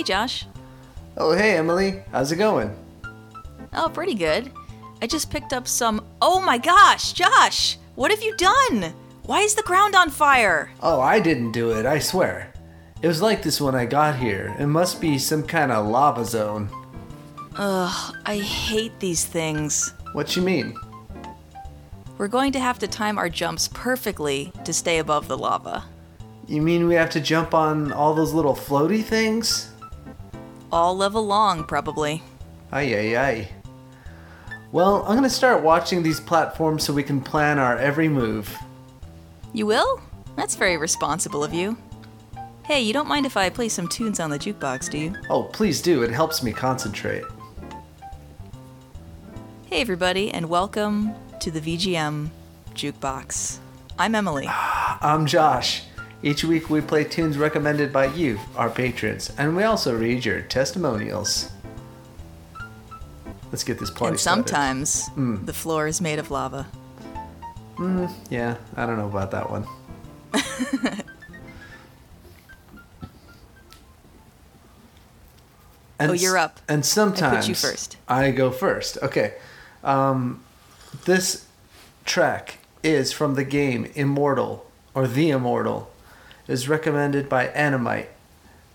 Hey, Josh. Oh, hey, Emily. How's it going? Oh, pretty good. I just picked up some. Oh my gosh, Josh! What have you done? Why is the ground on fire? Oh, I didn't do it, I swear. It was like this when I got here. It must be some kind of lava zone. Ugh, I hate these things. What you mean? We're going to have to time our jumps perfectly to stay above the lava. You mean we have to jump on all those little floaty things? All level long, probably. Ay, ay, ay. Well, I'm gonna start watching these platforms so we can plan our every move. You will? That's very responsible of you. Hey, you don't mind if I play some tunes on the jukebox, do you? Oh, please do. It helps me concentrate. Hey, everybody, and welcome to the VGM Jukebox. I'm Emily. Ah, I'm Josh. Each week we play tunes recommended by you, our patrons, and we also read your testimonials. Let's get this party and started. sometimes the floor is made of lava. Yeah, I don't know about that one. and Oh, you're up. And sometimes I put you first. I go first. Okay. Um, this track is from the game Immortal or The Immortal. Is recommended by Animite.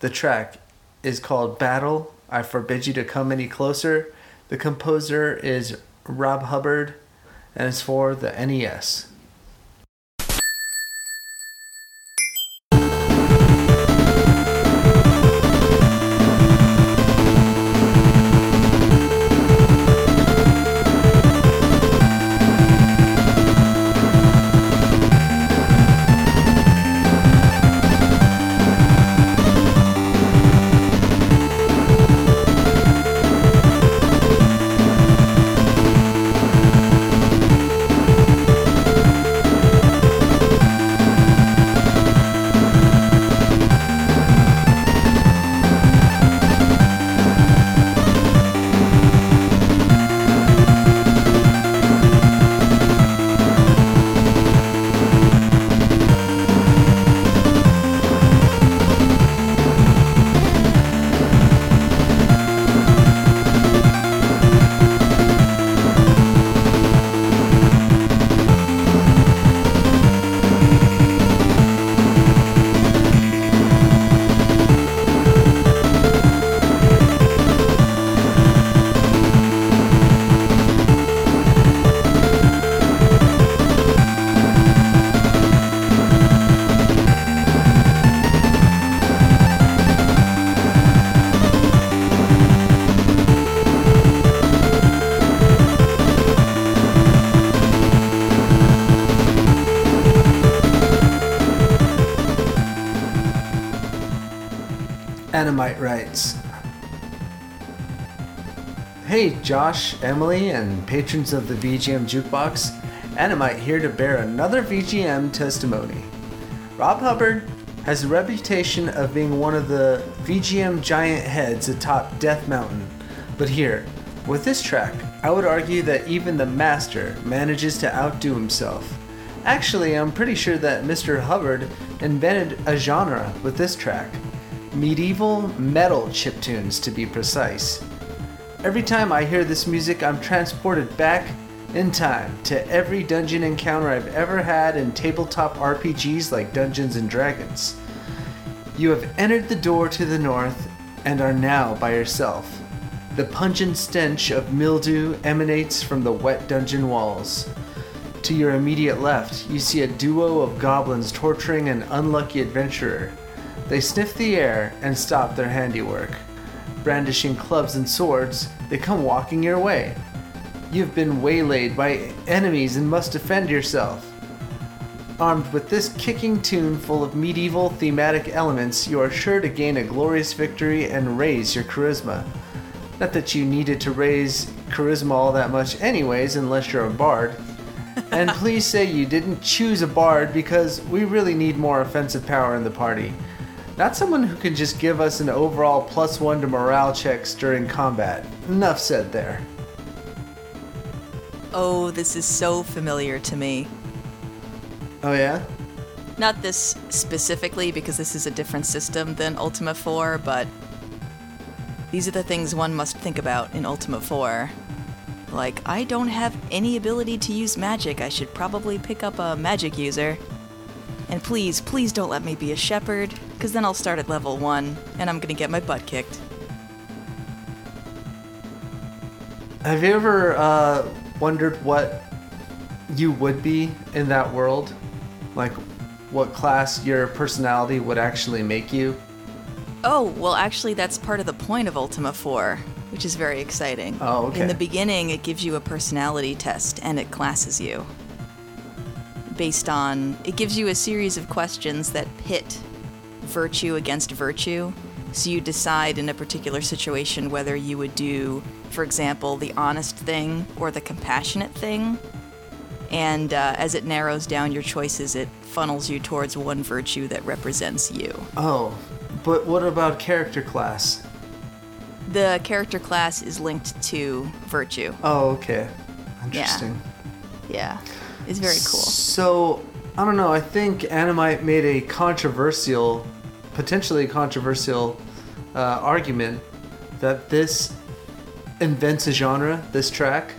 The track is called Battle. I forbid you to come any closer. The composer is Rob Hubbard, and it's for the NES. Josh, Emily, and patrons of the VGM Jukebox, Animite here to bear another VGM testimony. Rob Hubbard has a reputation of being one of the VGM giant heads atop Death Mountain, but here, with this track, I would argue that even the master manages to outdo himself. Actually, I'm pretty sure that Mr. Hubbard invented a genre with this track medieval metal chiptunes to be precise. Every time I hear this music, I'm transported back in time to every dungeon encounter I've ever had in tabletop RPGs like Dungeons and Dragons. You have entered the door to the north and are now by yourself. The pungent stench of mildew emanates from the wet dungeon walls. To your immediate left, you see a duo of goblins torturing an unlucky adventurer. They sniff the air and stop their handiwork. Brandishing clubs and swords, they come walking your way. You've been waylaid by enemies and must defend yourself. Armed with this kicking tune full of medieval thematic elements, you are sure to gain a glorious victory and raise your charisma. Not that you needed to raise charisma all that much, anyways, unless you're a bard. and please say you didn't choose a bard because we really need more offensive power in the party. Not someone who can just give us an overall plus one to morale checks during combat. Enough said there. Oh, this is so familiar to me. Oh, yeah? Not this specifically because this is a different system than Ultima 4, but These are the things one must think about in Ultima 4. Like, I don't have any ability to use magic. I should probably pick up a magic user. And please, please don't let me be a shepherd, because then I'll start at level 1, and I'm gonna get my butt kicked. Have you ever uh, wondered what you would be in that world? Like, what class your personality would actually make you? Oh, well, actually, that's part of the point of Ultima 4, which is very exciting. Oh, okay. In the beginning, it gives you a personality test and it classes you. Based on, it gives you a series of questions that pit virtue against virtue. So you decide in a particular situation whether you would do, for example, the honest thing or the compassionate thing. And uh, as it narrows down your choices, it funnels you towards one virtue that represents you. Oh, but what about character class? The character class is linked to virtue. Oh, okay. Interesting. Yeah, it's very cool. So, I don't know. I think Animite made a controversial, potentially controversial uh, argument that this invents a genre, this track,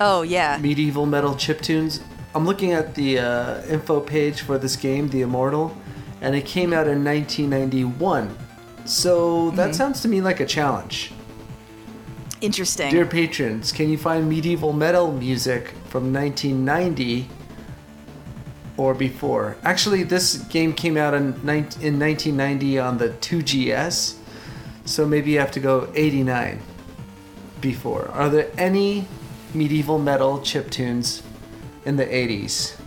Oh yeah, medieval metal chiptunes. I'm looking at the uh, info page for this game, The Immortal, and it came out in 1991. So that sounds to me like a challenge. interesting. Dear patrons, can you find medieval metal music from 1990 or before? Actually, this game came out in, in 1990 on the IIGS, so maybe you have to go 89 before. Are there any medieval metal chiptunes in the 80s?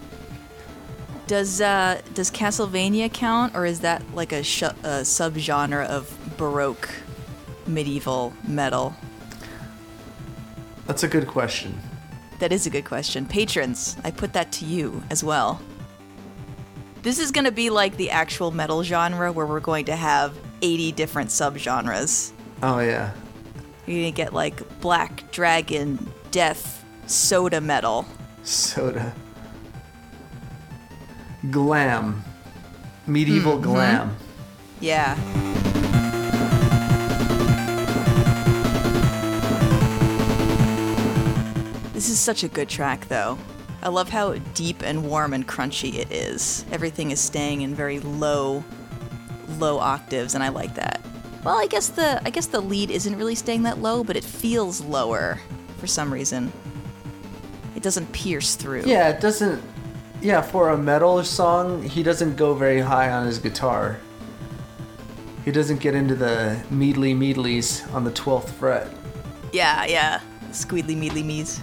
Does uh, does Castlevania count, or is that like a, sh- a subgenre of Baroque medieval metal? That's a good question. That is a good question. Patrons, I put that to you as well. This is going to be like the actual metal genre where we're going to have 80 different subgenres. Oh, yeah. You're going to get like black, dragon, death, soda metal. Soda. Glam. Medieval Mm-hmm. glam. Yeah. This is such a good track, though. I love how deep and warm and crunchy it is. Everything is staying in very low, low octaves, and I like that. Well, I guess the I guess the lead isn't really staying that low, but it feels lower for some reason. It doesn't pierce through. Yeah, it doesn't. Yeah, for a metal song, he doesn't go very high on his guitar. He doesn't get into the meadly meadlies on the 12th fret. yeah, yeah. Squeedly meadly mees.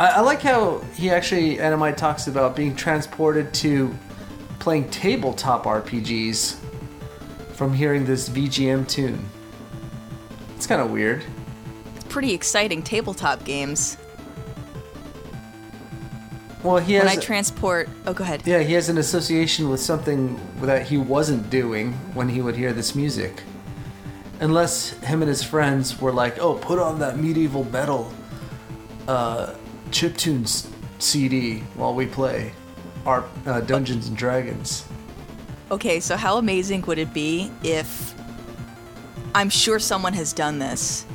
I, I like how he actually, Animite talks about being transported to playing tabletop RPGs from hearing this VGM tune. It's kind of weird. It's Pretty exciting tabletop games. Well, he has. when I transport. Oh, go ahead. Yeah, he has an association with something that he wasn't doing when he would hear this music. Unless him and his friends were like, oh, put on that medieval metal uh, chiptunes CD while we play our uh, Dungeons and Dragons. Okay, so how amazing would it be if I'm sure someone has done this.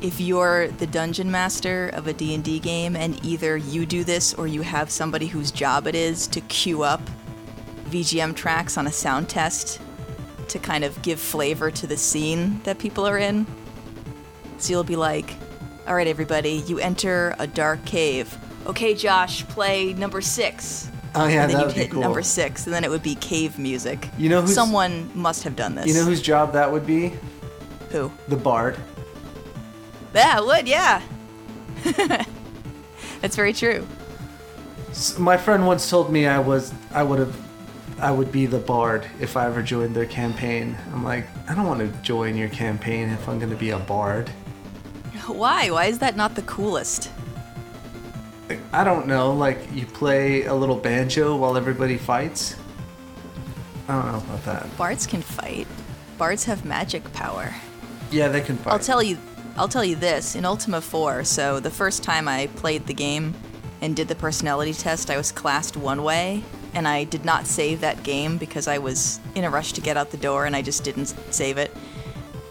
If you're the dungeon master of a D&D game and either you do this or you have somebody whose job it is to queue up VGM tracks on a sound test to kind of give flavor to the scene that people are in. So you'll be like, "All right everybody, you enter a dark cave. Okay, Josh, play number 6." Oh yeah, and then that you would hit cool. number six, and then it would be cave music. You know someone must have done this. You know whose job that would be? who? The bard. Yeah, would yeah. That's very true. My friend once told me I was I would have I would be the bard if I ever joined their campaign. I'm like, I don't want to join your campaign if I'm going to be a bard. Why? Why is that not the coolest? I don't know, like you play a little banjo while everybody fights. I don't know about that. Bards can fight. Bards have magic power. Yeah, they can fight. I'll tell you I'll tell you this, in Ultima 4, so the first time I played the game and did the personality test, I was classed one way, and I did not save that game because I was in a rush to get out the door and I just didn't save it.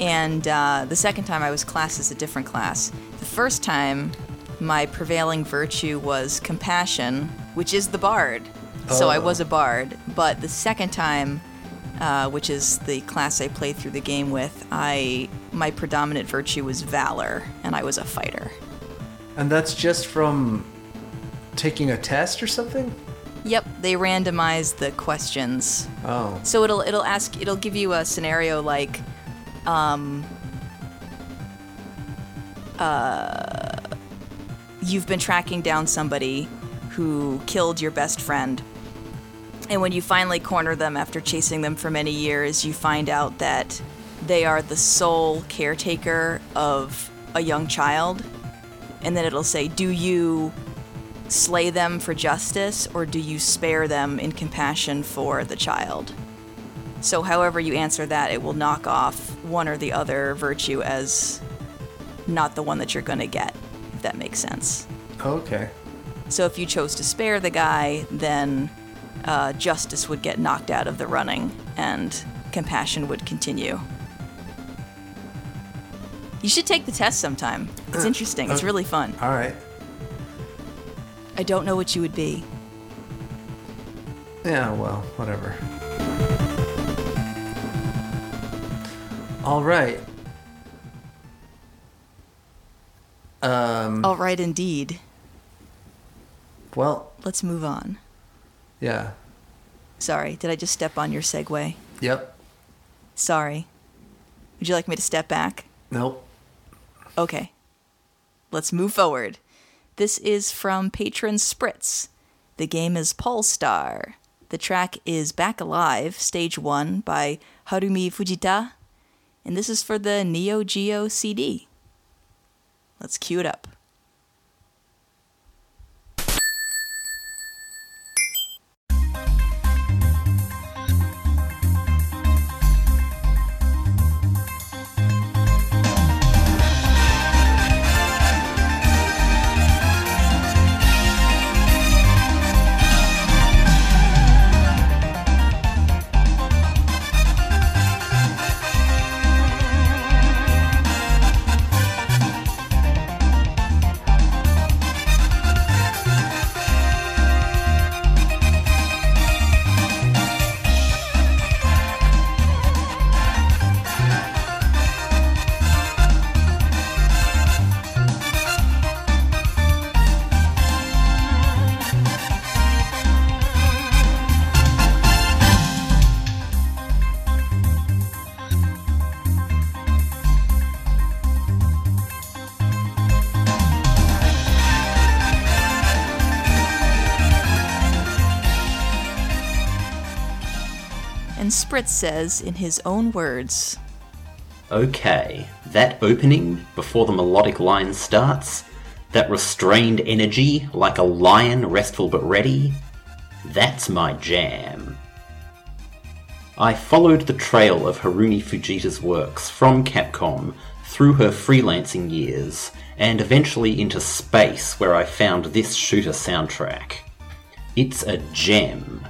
And uh, the second time I was classed as a different class. The first time, my prevailing virtue was compassion, which is the bard. So I Oh. was a bard. But the second time, uh, which is the class I played through the game with, I my predominant virtue was valor, and I was a fighter. And that's just from taking a test or something? Yep, they randomize the questions. Oh. So it'll it'll ask it'll give you a scenario like um uh you've been tracking down somebody who killed your best friend. And when you finally corner them after chasing them for many years, you find out that they are the sole caretaker of a young child. And then it'll say, "Do you slay them for justice or do you spare them in compassion for the child? So, however you answer that, it will knock off one or the other virtue as not the one that you're going to get, if that makes sense. Okay. So, if you chose to spare the guy, then uh, justice would get knocked out of the running and compassion would continue. You should take the test sometime. It's interesting, it's really fun. All right. I don't know what you would be. Yeah, well, whatever. All right. Um, All right, indeed. well, Let's move on. yeah. Sorry, did I just step on your segue? Yep. Sorry. Would you like me to step back? Nope. Okay. Let's move forward. This is from patron Spritz. The game is Pulstar. The track is Back Alive, Stage 1 by Harumi Fujita. And this is for the Neo Geo CD. Let's cue it up. Says, in his own words, Okay, that opening before the melodic line starts, that restrained energy like a lion restful but ready, that's my jam. I followed the trail of Harumi Fujita's works from Capcom through her freelancing years and eventually into space where I found this shooter soundtrack. It's a gem,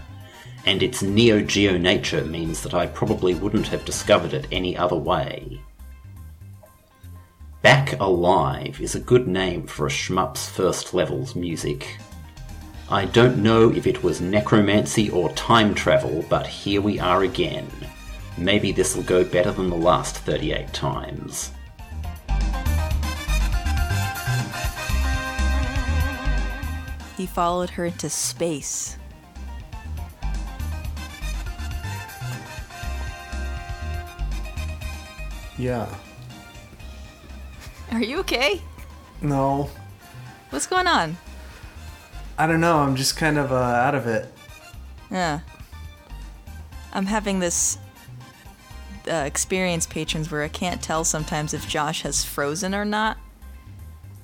and its Neo Geo nature means that I probably wouldn't have discovered it any other way. Back Alive is a good name for a shmup's first levels music. I don't know if it was necromancy or time travel, but here we are again. Maybe this'll go better than the last 38 times. he followed her into space. Yeah. Are you okay? No. What's going on? I don't know. I'm just kind of uh, out of it. Yeah. I'm having this uh, experience, patrons, where I can't tell sometimes if Josh has frozen or not.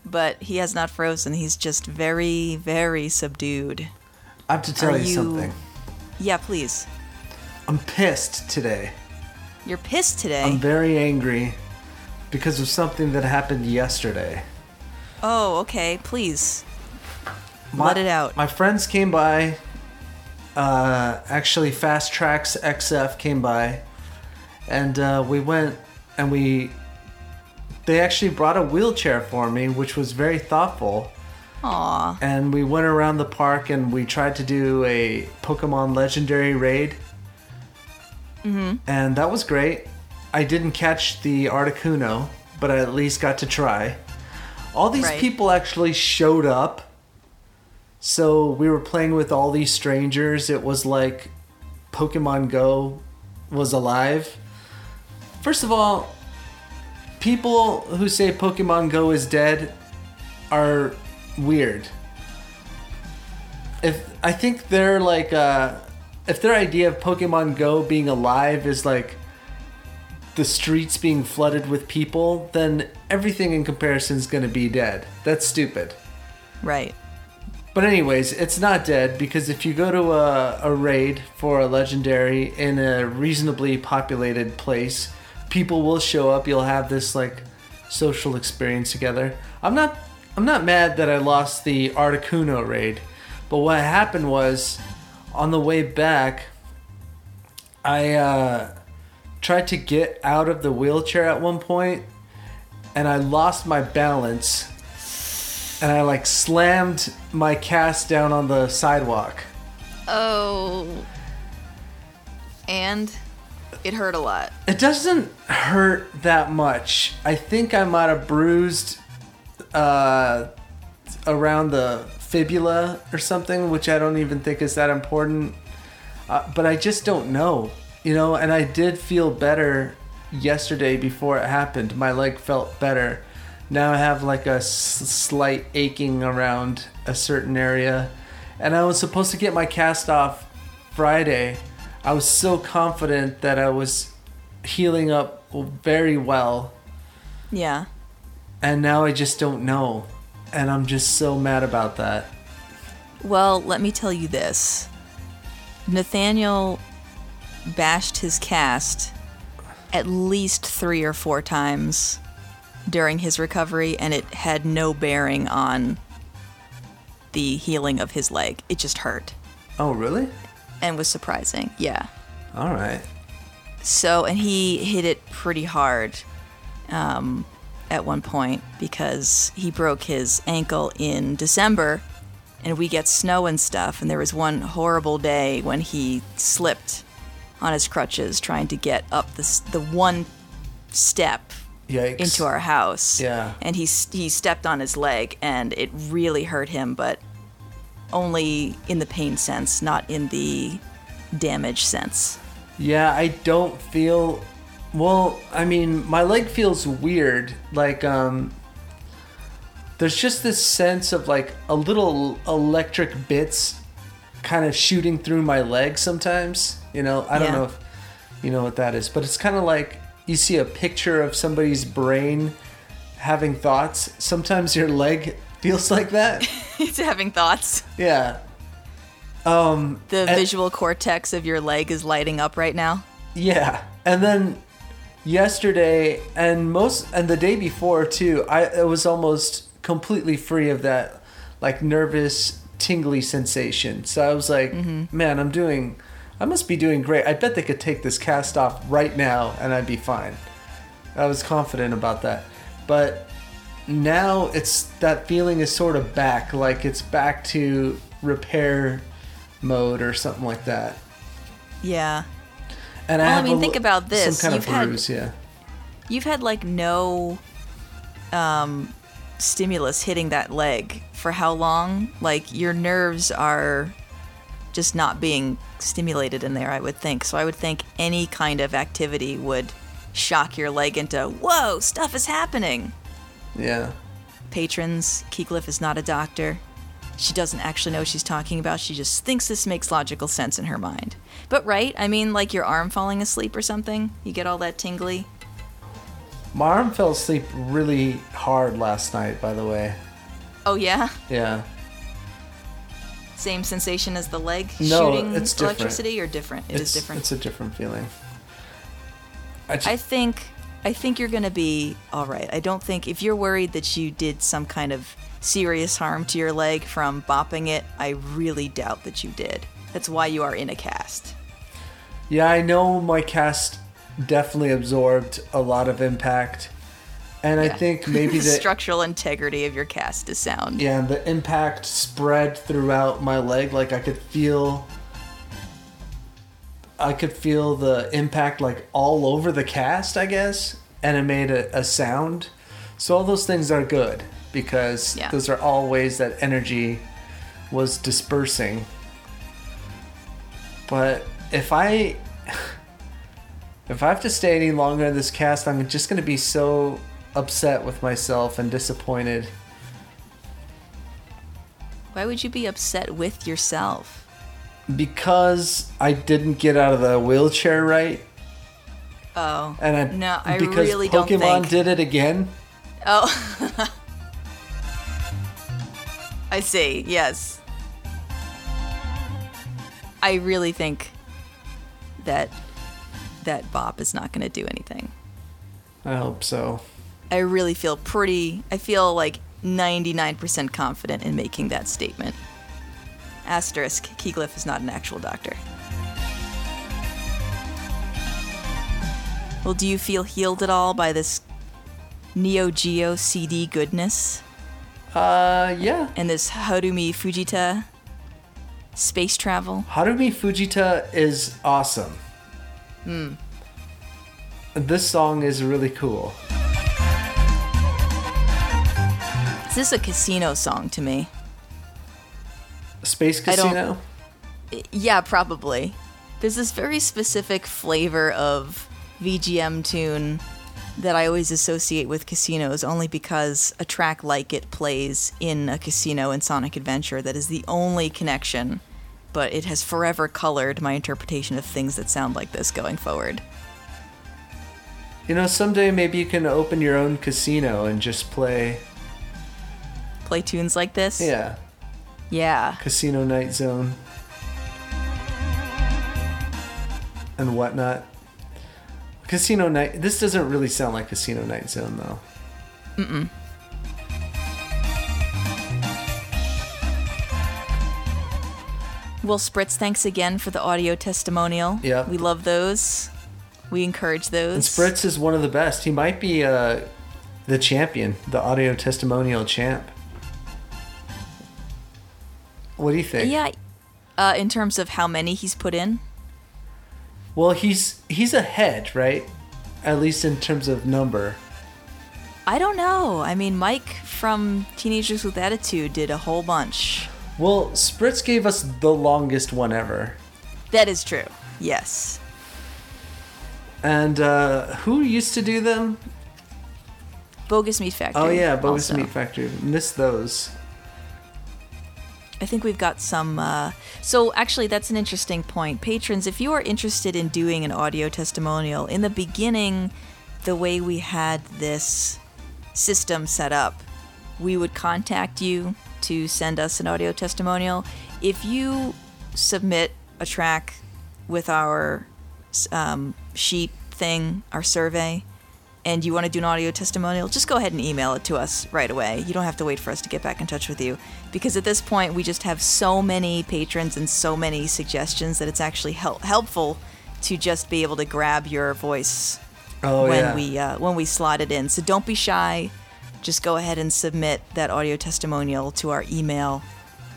But he has not frozen. He's just very, very subdued. I have to tell you, you- something. Yeah, please. I'm pissed today. You're pissed today. I'm very angry because of something that happened yesterday. oh, okay. Please. My- Let it out. My friends came by. Uh, actually, Fast Tracks XF came by, and uh, we went and we they actually brought a wheelchair for me, which was very thoughtful. Aw. And we went around the park and we tried to do a Pokemon Legendary raid. Mm-hmm. And that was great. I didn't catch the Articuno, but I at least got to try. All these Right. people actually showed up. So we were playing with all these strangers. It was like Pokemon Go was alive. First of all, people who say Pokemon Go is dead are weird. If I think they're like uh if their idea of Pokemon Go being alive is like the streets being flooded with people, then everything in comparison is going to be dead. That's stupid. Right. But anyways, it's not dead because if you go to a, a raid for a legendary in a reasonably populated place, people will show up. You'll have this like social experience together. I'm not I'm not mad that I lost the Articuno raid, but what happened was on the way back, I uh, tried to get out of the wheelchair at one point, and I lost my balance and I like slammed my cast down on the sidewalk. Oh. And it hurt a lot. It doesn't hurt that much. I think I might have bruised uh, around the fibula or something, which I don't even think is that important. Uh, but I just don't know, you know. And I did feel better yesterday before it happened. My leg felt better. Now I have like a s- slight aching around a certain area, and I was supposed to get my cast off Friday. I was so confident that I was healing up very well, Yeah. and now I just don't know, and I'm just so mad about that. Well, let me tell you this. Nathaniel bashed his cast at least three or four times during his recovery, and it had no bearing on the healing of his leg. It just hurt Oh, really? and was surprising. Yeah. All right. So, and he hit it pretty hard um, at one point because he broke his ankle in December and we get snow and stuff. And there was one horrible day when he slipped on his crutches trying to get up the, the one step Yikes. into our house. Yeah. And he, he stepped on his leg and it really hurt him, but only in the pain sense, not in the damage sense. Yeah, I don't feel. Well, I mean, my leg feels weird. Like, um. There's just this sense of like a little electric bits kind of shooting through my leg sometimes. You know, I don't Yeah. know if you know what that is, but it's kind of like you see a picture of somebody's brain having thoughts. Sometimes your leg feels like that. He's having thoughts. yeah. Um, The And- visual cortex of your leg is lighting up right now. Yeah, and then yesterday and most and the day before too, I it was almost completely free of that like nervous tingly sensation. So I was like, mm-hmm. man, I'm doing I must be doing great. I bet they could take this cast off right now and I'd be fine. I was confident about that. But now it's that feeling is sort of back, like it's back to repair mode or something like that. Yeah. And Well, I have mean, a think about this. Some kind You've of had- yeah. You've had like no um, stimulus hitting that leg for how long? Like your nerves are just not being stimulated in there, I would think. So I would think any kind of activity would shock your leg into, whoa, stuff is happening. Yeah. patrons. Keyglyph is not a doctor. She doesn't actually know what she's talking about. She just thinks this makes logical sense in her mind. But right, I mean, like your arm falling asleep or something. You get all that tingly. My arm fell asleep really hard last night, by the way. Oh yeah, Yeah. same sensation as the leg No, shooting it's different. electricity, or different? It is it's, different. It's a different feeling. I just, I think, I think you're gonna be all right. I don't think if you're worried that you did some kind of serious harm to your leg from bopping it, I really doubt that you did. That's why you are in a cast. yeah, I know my cast definitely absorbed a lot of impact. And I think maybe the the structural integrity of your cast is sound. yeah, the impact spread throughout my leg. Like I could feel, I could feel the impact like all over the cast, I guess, and it made a, a sound. So all those things are good because Yeah. those are all ways that energy was dispersing. But if I if I have to stay any longer in this cast, I'm just gonna be so upset with myself and disappointed. Why would you be upset with yourself? because I didn't get out of the wheelchair right, Oh. and I, No, I because really don't Pokemon think- did it again. Oh. I see. Yes. I really think that that Bop is not going to do anything. I hope so. I really feel pretty. I feel like 99% confident in making that statement. Asterisk, Keyglyph is not an actual doctor. Well, do you feel healed at all by this Neo Geo CD goodness Uh, yeah. and this Harumi Fujita space travel? Harumi Fujita is awesome. Hmm. This song is really cool. Is this a casino song to me? Space Casino. Yeah, probably. There's this very specific flavor of VGM tune that I always associate with casinos only because a track like it plays in a casino in Sonic Adventure that is the only connection, but it has forever colored my interpretation of things that sound like this going forward. You know, someday maybe you can open your own casino and just play. Play tunes like this? Yeah, Yeah. Casino Night Zone and whatnot. Casino Night. This doesn't really sound like Casino Night Zone though. Mm. Well, Spritz, thanks again for the audio testimonial. Yep. We love those. We encourage those. And Spritz is one of the best. He might be uh, the champion, the audio testimonial champ. What do you think? Yeah. Uh, in terms of how many he's put in, Well, he's he's ahead, right? At least in terms of number. I don't know. I mean, Mike from Teenagers with Attitude did a whole bunch. Well, Spritz gave us the longest one ever. That is true. Yes. And uh, who used to do them? Bogus Meat Factory. Oh yeah, Bogus also. Meat Factory. Missed those. I think we've got some. Uh, so, actually, that's an interesting point. Patrons, if you are interested in doing an audio testimonial, in the beginning, the way we had this system set up, we would contact you to send us an audio testimonial. If you submit a track with our um, sheet thing, our survey, and you want to do an audio testimonial, just go ahead and email it to us right away. You don't have to wait for us to get back in touch with you. Because at this point, we just have so many patrons and so many suggestions that it's actually hel- helpful to just be able to grab your voice Oh when yeah. we uh, when we slot it in. So don't be shy. Just go ahead and submit that audio testimonial to our email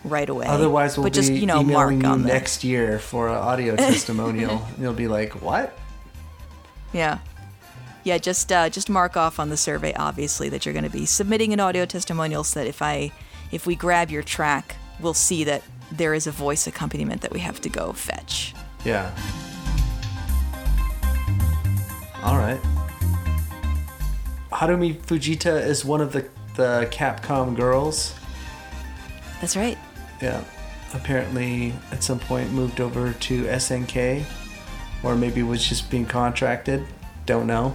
right away. Otherwise, we'll but just be you know mark emailing you on the next year for an audio testimonial. you'll be like, "What?" Yeah. Yeah, just uh, just mark off on the survey, obviously, that you're going to be submitting an audio testimonial, so that if I, if we grab your track, we'll see that there is a voice accompaniment that we have to go fetch. Yeah. All right. Harumi Fujita is one of the the Capcom girls. That's right. Yeah. Apparently, at some point, moved over to SNK, or maybe was just being contracted. Don't know.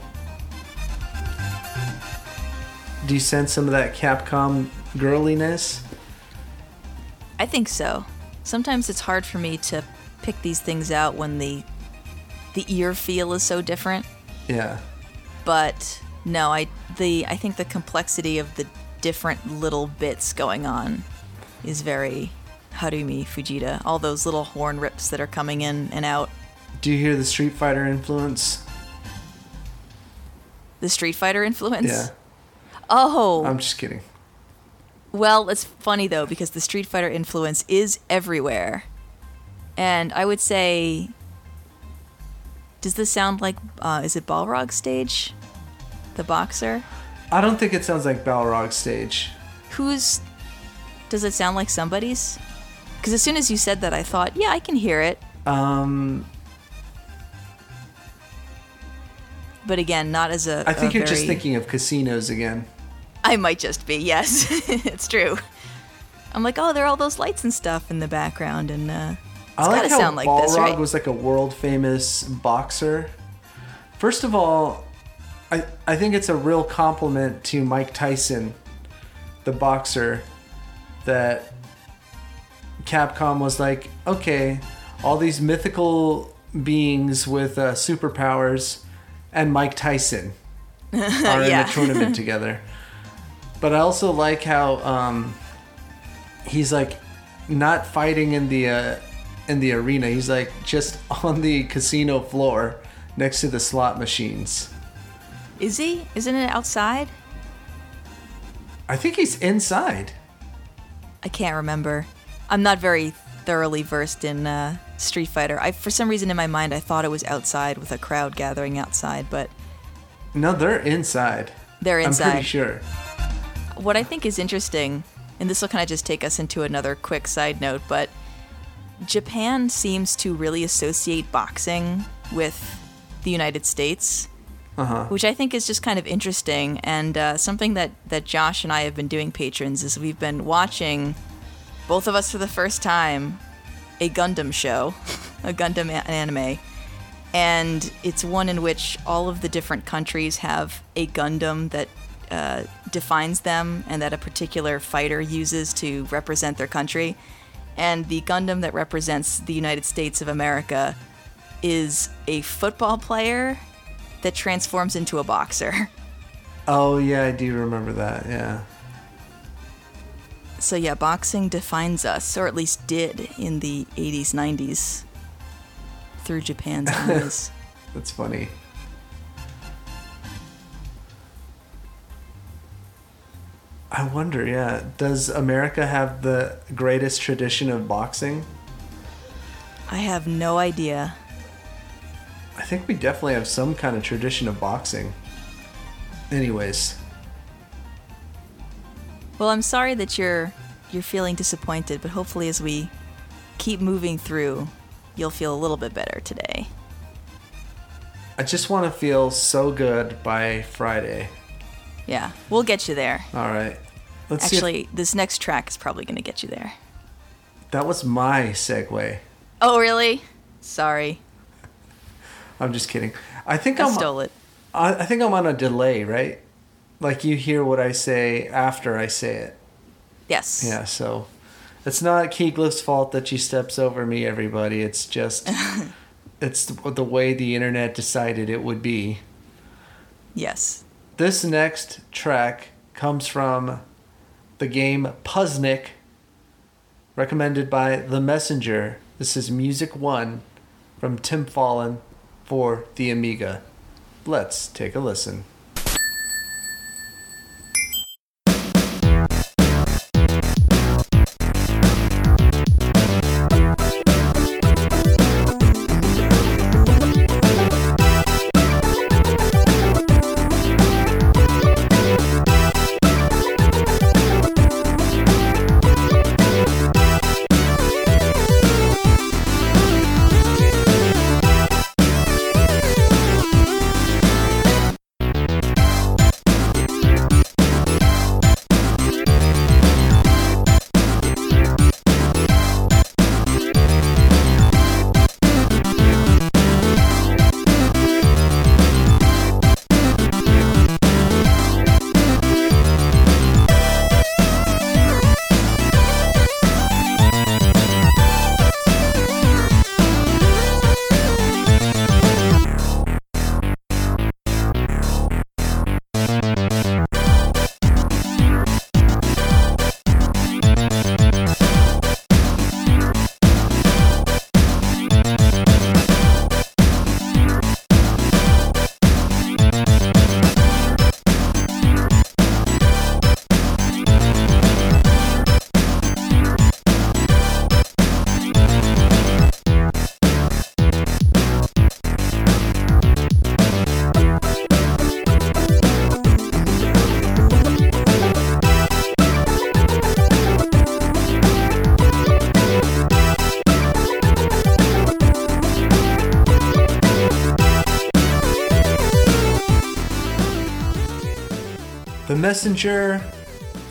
Do you sense some of that Capcom girliness? I think so. Sometimes it's hard for me to pick these things out when the the ear feel is so different. Yeah. But no, I the I think the complexity of the different little bits going on is very Harumi Fujita. All those little horn rips that are coming in and out. Do you hear the Street Fighter influence? The Street Fighter influence? Yeah. Oh. I'm just kidding. Well, it's funny though because the Street Fighter influence is everywhere. And I would say Does this sound like uh, is it Balrog stage? The boxer? I don't think it sounds like Balrog stage. Who's Does it sound like somebody's? Cuz as soon as you said that I thought, yeah, I can hear it. Um, But again, not as a I think a you're just thinking of casinos again. I might just be. Yes. it's true. I'm like, "Oh, there are all those lights and stuff in the background and uh I like gotta how sound like Balrog this, right? was like a world famous boxer. First of all, I I think it's a real compliment to Mike Tyson, the boxer, that Capcom was like, okay, all these mythical beings with uh, superpowers and Mike Tyson are in a tournament together. But I also like how um, he's like not fighting in the uh, in the arena. He's like just on the casino floor next to the slot machines. Is he? Isn't it outside? I think he's inside. I can't remember. I'm not very thoroughly versed in uh, Street Fighter. I, for some reason in my mind, I thought it was outside with a crowd gathering outside, but No, they're inside. they're inside. I'm pretty sure. What I think is interesting, and this will kind of just take us into another quick side note, but Japan seems to really associate boxing with the United States. Uh-huh. which I think is just kind of interesting and uh, something that, that Josh and I have been doing, patrons, is we've been watching, both of us for the first time, a Gundam show, a Gundam a- anime. And it's one in which all of the different countries have a Gundam that uh, defines them and that a particular fighter uses to represent their country. And the Gundam that represents the United States of America is a football player that transforms into a boxer. Oh yeah, I do remember that. Yeah. So yeah, boxing defines us, or at least did in the 80s, 90s, through Japan's eyes. That's funny. I wonder, yeah, does America have the greatest tradition of boxing? I have no idea. I think we definitely have some kind of tradition of boxing. Anyways, Well, I'm sorry that you're you're feeling disappointed, but hopefully as we keep moving through, you'll feel a little bit better today. I just want to feel so good by Friday. Yeah, we'll get you there. All right. Let's see. Actually, this next track is probably going to get you there. That was my segue. Oh, really? Sorry. I'm just kidding. I think I I'm stole it. I, I think I'm on a delay, right? Like you hear what I say after I say it. Yes. Yeah, so it's not Keyglyph's fault that she steps over me, everybody. It's just it's the, the way the internet decided it would be. Yes. This next track comes from the game Puzznic, recommended by The Messenger. This is Music 1 from Tim Follin for the Amiga. Let's take a listen. Messenger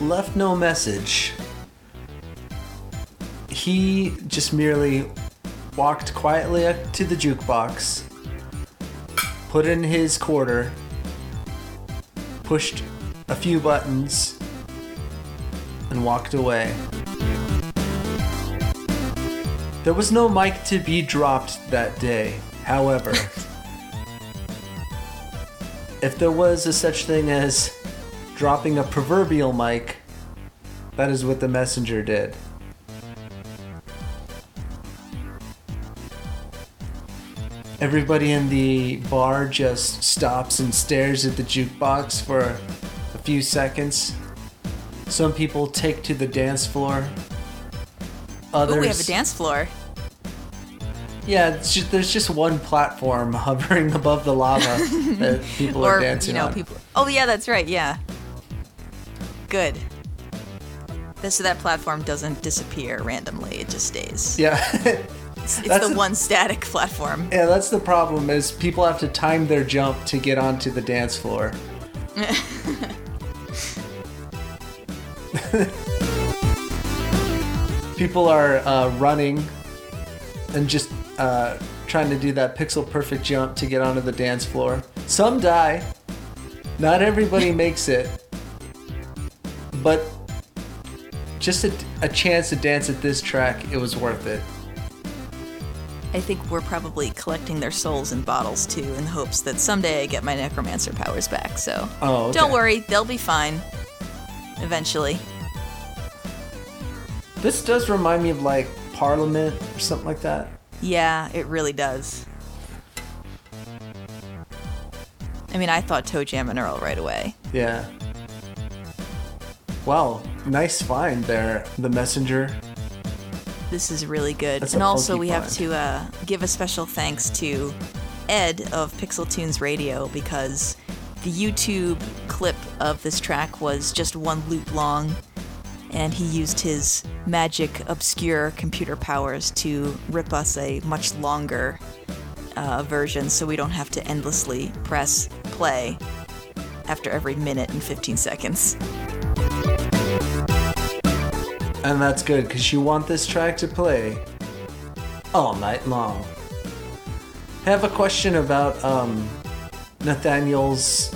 left no message. He just merely walked quietly up to the jukebox, put in his quarter, pushed a few buttons, and walked away. There was no mic to be dropped that day, however. if there was a such thing as dropping a proverbial mic, that is what the messenger did. Everybody in the bar just stops and stares at the jukebox for a few seconds. Some people take to the dance floor. Others, Ooh, we have a dance floor. Yeah, it's just, there's just one platform hovering above the lava that people are dancing you know on. people oh yeah that's right yeah good This so that platform doesn't disappear randomly it just stays Yeah, it's, it's the one static platform yeah, that's the problem. Is people have to time their jump to get onto the dance floor. people are uh, running and just uh, trying to do that pixel perfect jump to get onto the dance floor. Some die. Not everybody makes it. But just a, a chance to dance at this track, it was worth it. i think we're probably collecting their souls in bottles too in the hopes that someday i get my necromancer powers back so Oh, okay. don't worry they'll be fine eventually This does remind me of like Parliament or something like that. yeah it really does i mean i thought ToeJam and Earl right away Yeah. Wow, nice find there, the messenger. This is really good. That's and also, we have to uh, give a special thanks to Ed of Pixel Tunes Radio because the YouTube clip of this track was just one loop long, and he used his magic, obscure computer powers to rip us a much longer uh, version so we don't have to endlessly press play after every minute and 15 seconds. And that's good because you want this track to play all night long. I have a question about um, Nathaniel's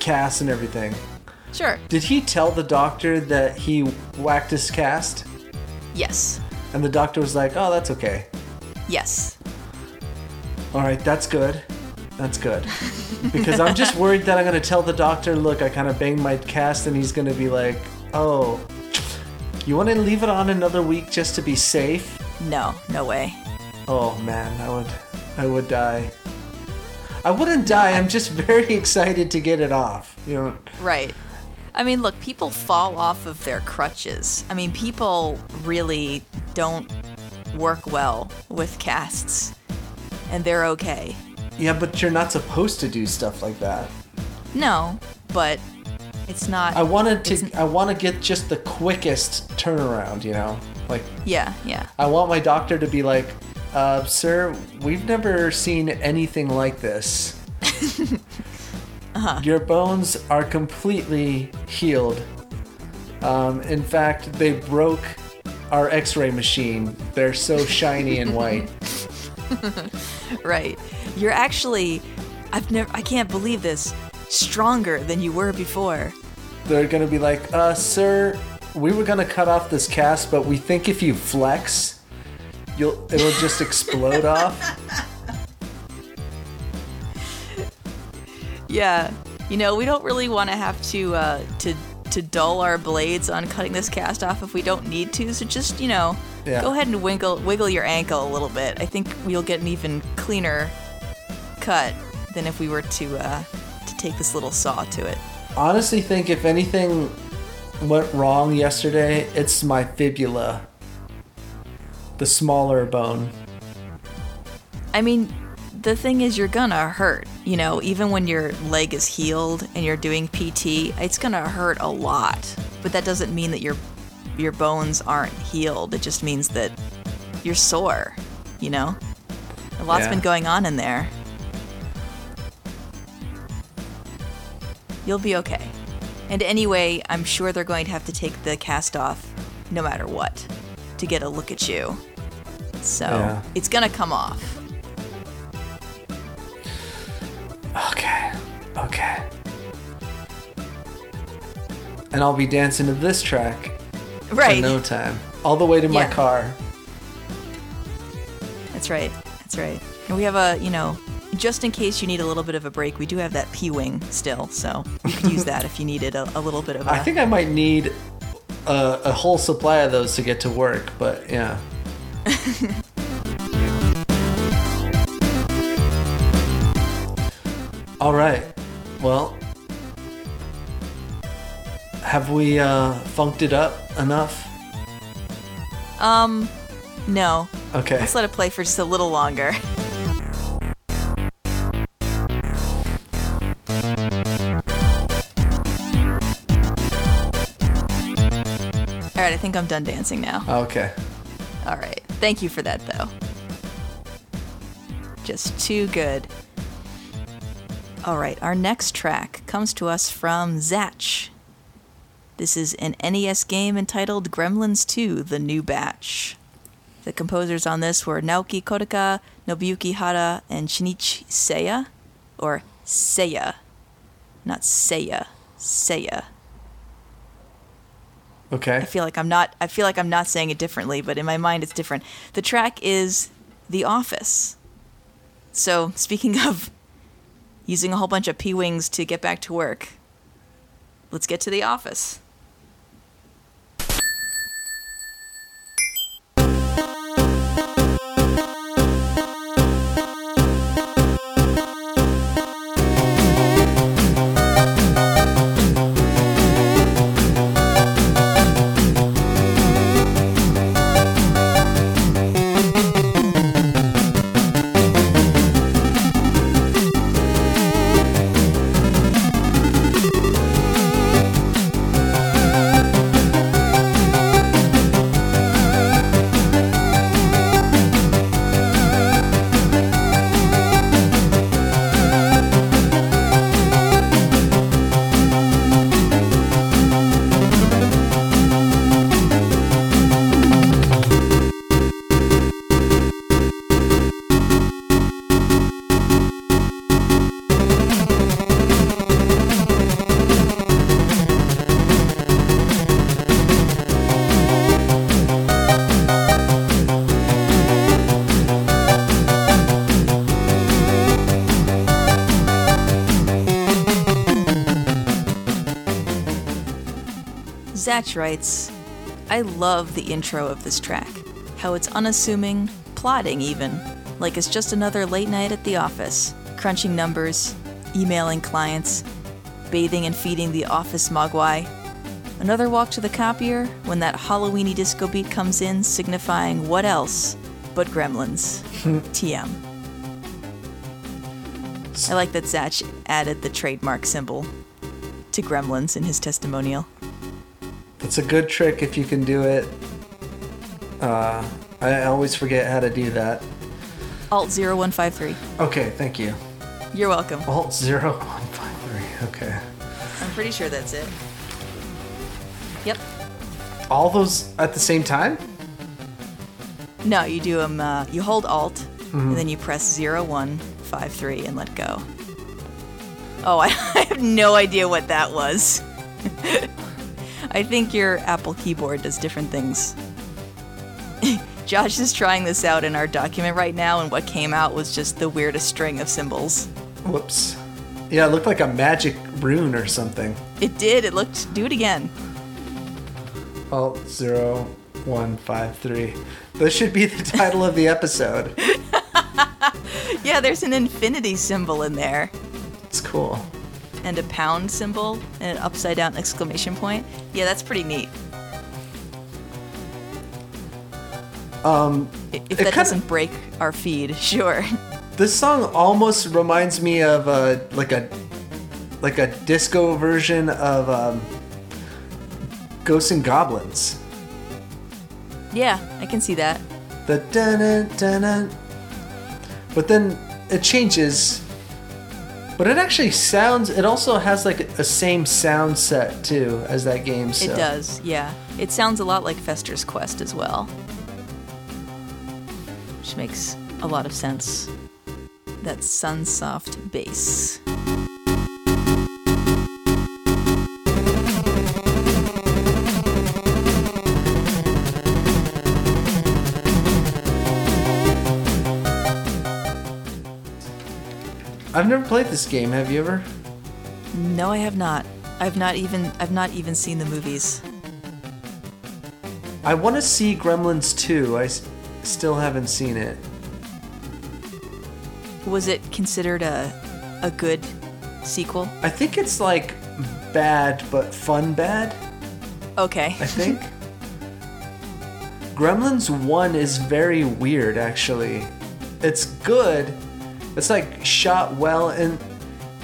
cast and everything. Sure. Did he tell the doctor that he whacked his cast? Yes. And the doctor was like, oh, that's okay. Yes. All right, that's good. That's good. Because I'm just worried that I'm going to tell the doctor, look, I kind of banged my cast, and he's going to be like, oh, you want to leave it on another week just to be safe? No, no way. Oh man, I would, I would die. I wouldn't die. I'm just very excited to get it off. You know, Right. I mean, look, people fall off of their crutches. I mean, people really don't work well with casts, and they're okay. yeah, but you're not supposed to do stuff like that. No, but it's not. I wanted to, I want to get just the quickest turnaround. You know, like Yeah, yeah. I want my doctor to be like, uh, sir, we've never seen anything like this. uh-huh. Your bones are completely healed. Um, in fact, they broke our x ray machine. They're so shiny and white. Right. You're actually. I've never. I can't believe this. Stronger than you were before. They're gonna be like, uh, sir, we were gonna cut off this cast, but we think if you flex, you'll it'll just explode off. Yeah. You know, we don't really want to have to uh, to to dull our blades on cutting this cast off if we don't need to. So just you know, Yeah. go ahead and wiggle wiggle your ankle a little bit. I think we'll get an even cleaner cut than if we were to uh, take this little saw to it. honestly think if anything went wrong yesterday, it's my fibula. The smaller bone. I mean, the thing is, you're gonna hurt. You know, even when your leg is healed and you're doing PT, it's gonna hurt a lot. But that doesn't mean that your your bones aren't healed. It just means that you're sore. You know, a lot's Yeah. been going on in there. You'll be okay. And anyway, I'm sure they're going to have to take the cast off no matter what to get a look at you. So Yeah. it's gonna come off. Okay. Okay. And I'll be dancing to this track Right. in no time. All the way to my Yeah. car. That's right. That's right. And we have a, you know, just in case you need a little bit of a break, we do have that P Wing still. So you could use that if you needed a, a little bit of a. I think I might need a, a whole supply of those to get to work, but yeah. All right. Well, have we uh, funked it up enough? Um, no. Okay. Let's let it play for just a little longer. All right, I think I'm done dancing now. Okay. All right. Thank you for that, though. Just too good. All right, our next track comes to us from Zatch. This is an NES game entitled Gremlins 2 The New Batch. The composers on this were Naoki Kodaka, Nobuyuki Hara, and Shinichi Seiya. Or Seiya. Not Seiya. Seiya. I Okay. feel like I'm not I feel like I'm not saying it differently, but in my mind it's different. The track is The Office. So, speaking of using a whole bunch of P-wings to get back to work, let's get to The Office. Zatch writes, I love the intro of this track. How it's unassuming, plodding even, like it's just another late night at the office, crunching numbers, emailing clients, bathing and feeding the office mogwai. Another walk to the copier when that Halloweeny disco beat comes in, signifying what else but gremlins. TM. I like that Zatch added the trademark symbol to gremlins in his testimonial. It's a good trick if you can do it. Uh, I always forget how to do that. Alt 0153. Okay, thank you. You're welcome. Alt zero one five three. Okay. I'm pretty sure that's it. Yep. All those at the same time? No, you do them. Uh, you hold Alt, and then you press 0153 and let go. Oh, I, I have no idea what that was. I think your Apple keyboard does different things. Josh is trying this out in our document right now, and what came out was just the weirdest string of symbols. Whoops. Yeah, it looked like a magic rune or something. It did. It looked. Do it again. Alt zero one five three. This should be the title of the episode. Yeah, there's an infinity symbol in there. It's cool. And a pound symbol and an upside down exclamation point. Yeah, that's pretty neat. Um, If that doesn't break our feed, sure. this song almost reminds me of uh, like a like a disco version of um, Ghosts and Goblins. Yeah, I can see that. The dun dun dun. But then it changes But it actually sounds. It also has like a same sound set too as that game. So. It does, yeah. It sounds a lot like Fester's Quest as well. Which makes a lot of sense. That Sunsoft bass. I've never played this game. Have you ever? No, I have not. I've not even I've not even seen the movies. I want to see Gremlins 2. I s- still haven't seen it. Was it considered a a good sequel? I think it's like bad but fun bad. Okay. I think. Gremlins 1 is very weird actually. It's good. It's like shot well and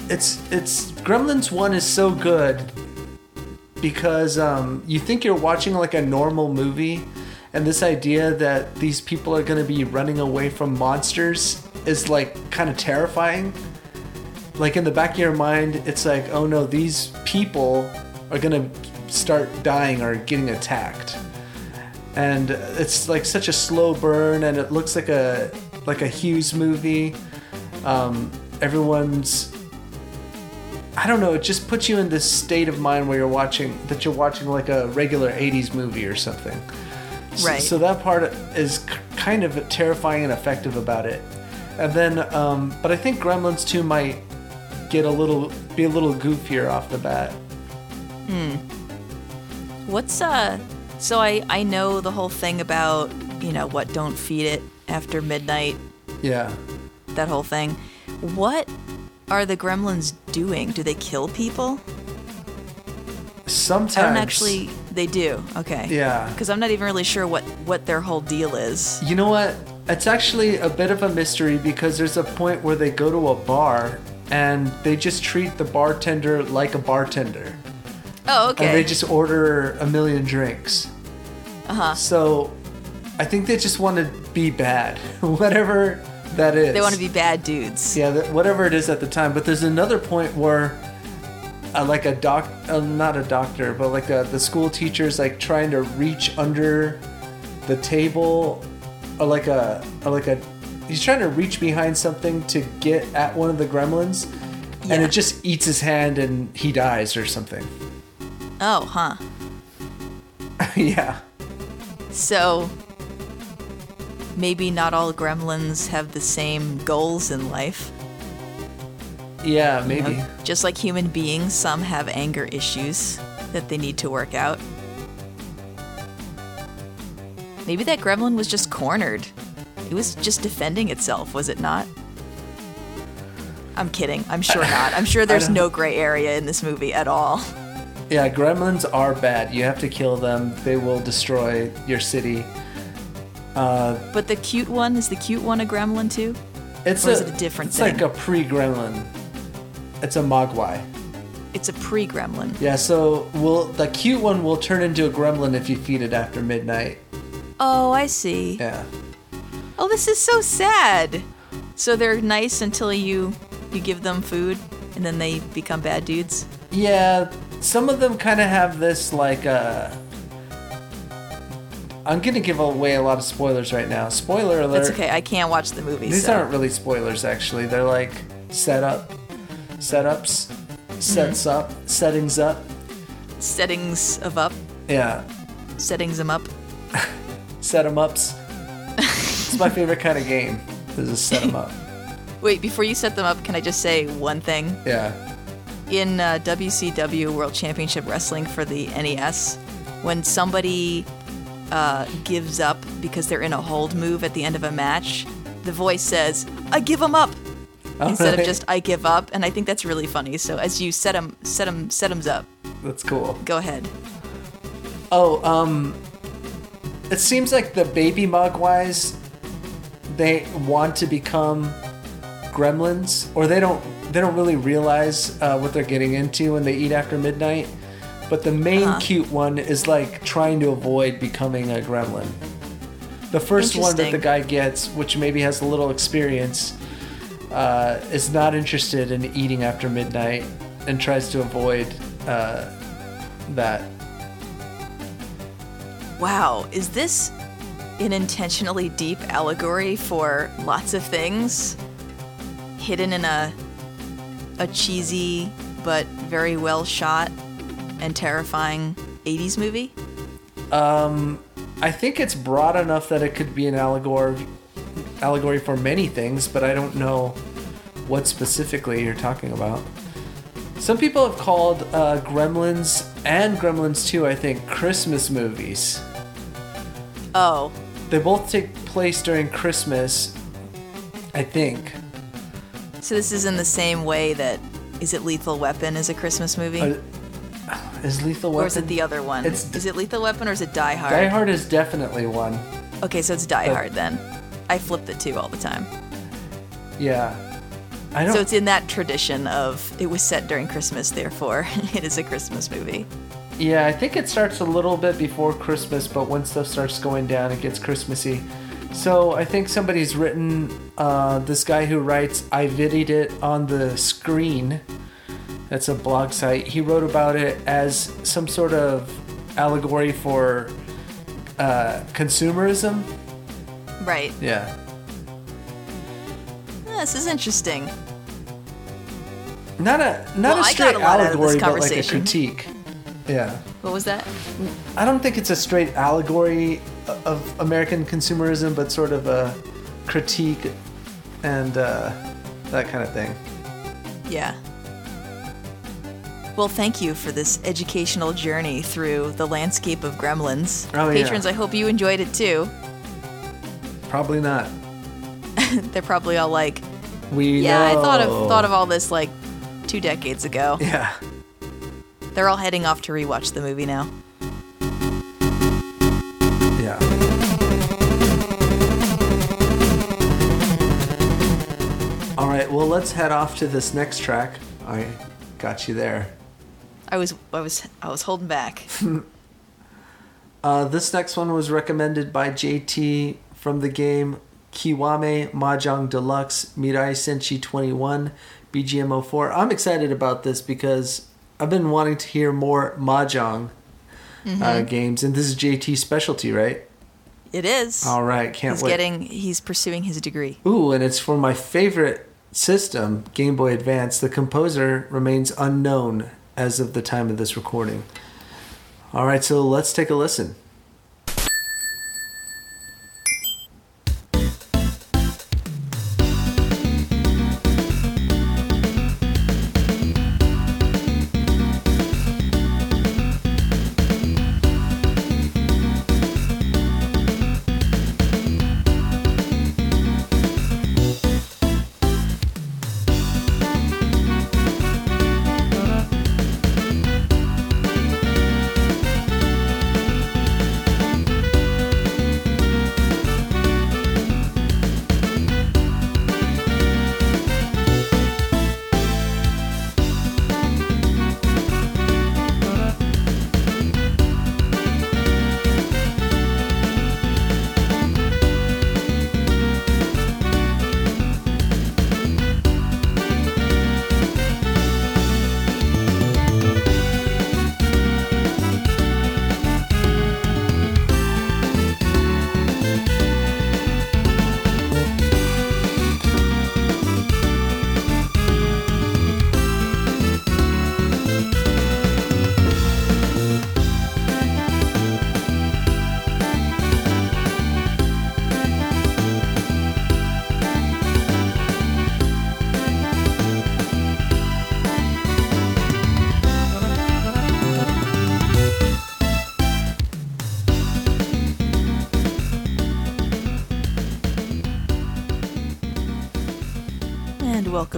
it's it's Gremlins 1 is so good because um, you think you're watching like a normal movie and this idea that these people are going to be running away from monsters is like kind of terrifying. Like in the back of your mind it's like oh no these people are gonna start dying or getting attacked. And it's like such a slow burn and it looks like a like a hughes movie um, everyone's i don't know it just puts you in this state of mind where you're watching that you're watching like a regular 80s movie or something. So, Right. so that part is kind of terrifying and effective about it. And then um, but i think gremlins 2 might get a little be a little goofier off the bat. Hmm. What's uh so I I know the whole thing about, you know, what don't feed it after midnight, yeah that whole thing. What are the gremlins doing? Do they kill people? sometimes I don't actually they do. Okay. yeah Cuz I'm not even really sure what what their whole deal is. You know what? It's actually a bit of a mystery because there's a point where they go to a bar and they just treat the bartender like a bartender. Oh, okay. And they just order a million drinks. uh-huh. So I think they just want to be bad, whatever that is. They want to be bad dudes. Yeah, that, whatever it is at the time. But there's another point where, uh, like a doc, uh, not a doctor, but like a, the school teacher's like trying to reach under the table, or like a, or like a, he's trying to reach behind something to get at one of the gremlins, and it just eats his hand and he dies or something. Oh, huh. yeah. So maybe not all gremlins have the same goals in life. Yeah, you maybe. know? Just like human beings, some have anger issues that they need to work out. Maybe that gremlin was just cornered. It was just defending itself, was it not? I'm kidding. I'm sure not. I'm sure there's no gray area in this movie at all. Yeah, gremlins are bad. You have to kill them. They will destroy your city. Uh, But the cute one, is the cute one a gremlin too? It's Or a, is it a different thing? It's thing? like a pre-gremlin. It's a mogwai. It's a pre gremlin. Yeah, so will the cute one will turn into a gremlin if you feed it after midnight. Oh, I see. Yeah. Oh, this is so sad. So they're nice until you you give them food and then they become bad dudes. Yeah, some of them kind of have this like uh I'm gonna give away a lot of spoilers right now. Spoiler alert. It's okay. I can't watch the movie. These so. aren't really spoilers actually. They're like setup setups. Sets Mm-hmm. up, settings up. settings of up, Yeah. settings them up. set them ups. it's my favorite kind of game. This is a them up. Wait, before you set them up, can I just say one thing? Yeah. In uh, WCW World Championship Wrestling for the NES, when somebody uh, gives up because they're in a hold move at the end of a match, the voice says, "I give them up," instead of just "I give up," and I think that's really funny. So as you set them, set them, set set 'ems up. That's cool. Go ahead. Oh, um, it seems like the baby Mogwais, they want to become gremlins, or they don't. They don't really realize uh, what they're getting into when they eat after midnight. But the main Uh-huh. cute one is like trying to avoid becoming a gremlin. The first one that the guy gets, which maybe has a little experience, uh, is not interested in eating after midnight and tries to avoid uh, that. Wow, is this an intentionally deep allegory for lots of things hidden in a a cheesy but very well shot and terrifying 80s movie? Um, I think it's broad enough that it could be an allegory allegory for many things, but I don't know what specifically you're talking about. Some people have called uh, Gremlins and Gremlins 2, I think, Christmas movies. Oh, They both take place during Christmas, I think. so this is in the same way that is it Lethal Weapon is a Christmas movie? Uh, is Lethal Weapon? or is it the other one? It's- is it Lethal Weapon or is it Die Hard? Die Hard is definitely one. Okay, so it's Die But- Hard then. I flip the two all the time. Yeah. I don't. So it's in that tradition of it was set during Christmas, therefore it is a Christmas movie. Yeah, I think it starts a little bit before Christmas, but when stuff starts going down, it gets Christmassy. So I think somebody's written, uh, this guy who writes, I vidied it on the screen. That's a blog site. He wrote about it as some sort of allegory for uh, consumerism. Right. Yeah. This is interesting. Not a not Well, a straight a lot out of this allegory, but like a critique. Yeah. What was that? I don't think it's a straight allegory of American consumerism, but sort of a critique and uh, that kind of thing. Yeah. Well, thank you for this educational journey through the landscape of gremlins. Oh, yeah. Patrons, I hope you enjoyed it too. Probably not. They're probably all like, We "Yeah, I thought of thought of all this like two decades ago." Yeah. They're all heading off to rewatch the movie now. Yeah. All right. Well, let's head off to this next track. I got you there. I was I was I was holding back. Uh, this next one was recommended by JT from the game Kiwame Mahjong Deluxe Mirai Senshi 21 BGM 04. I'm excited about this because I've been wanting to hear more Mahjong uh, games, and this is JT's specialty, right? It is. All right, can't he's wait. getting he's pursuing his degree. Ooh, and it's for my favorite system, Game Boy Advance. The composer remains unknown as of the time of this recording. All right, so let's take a listen.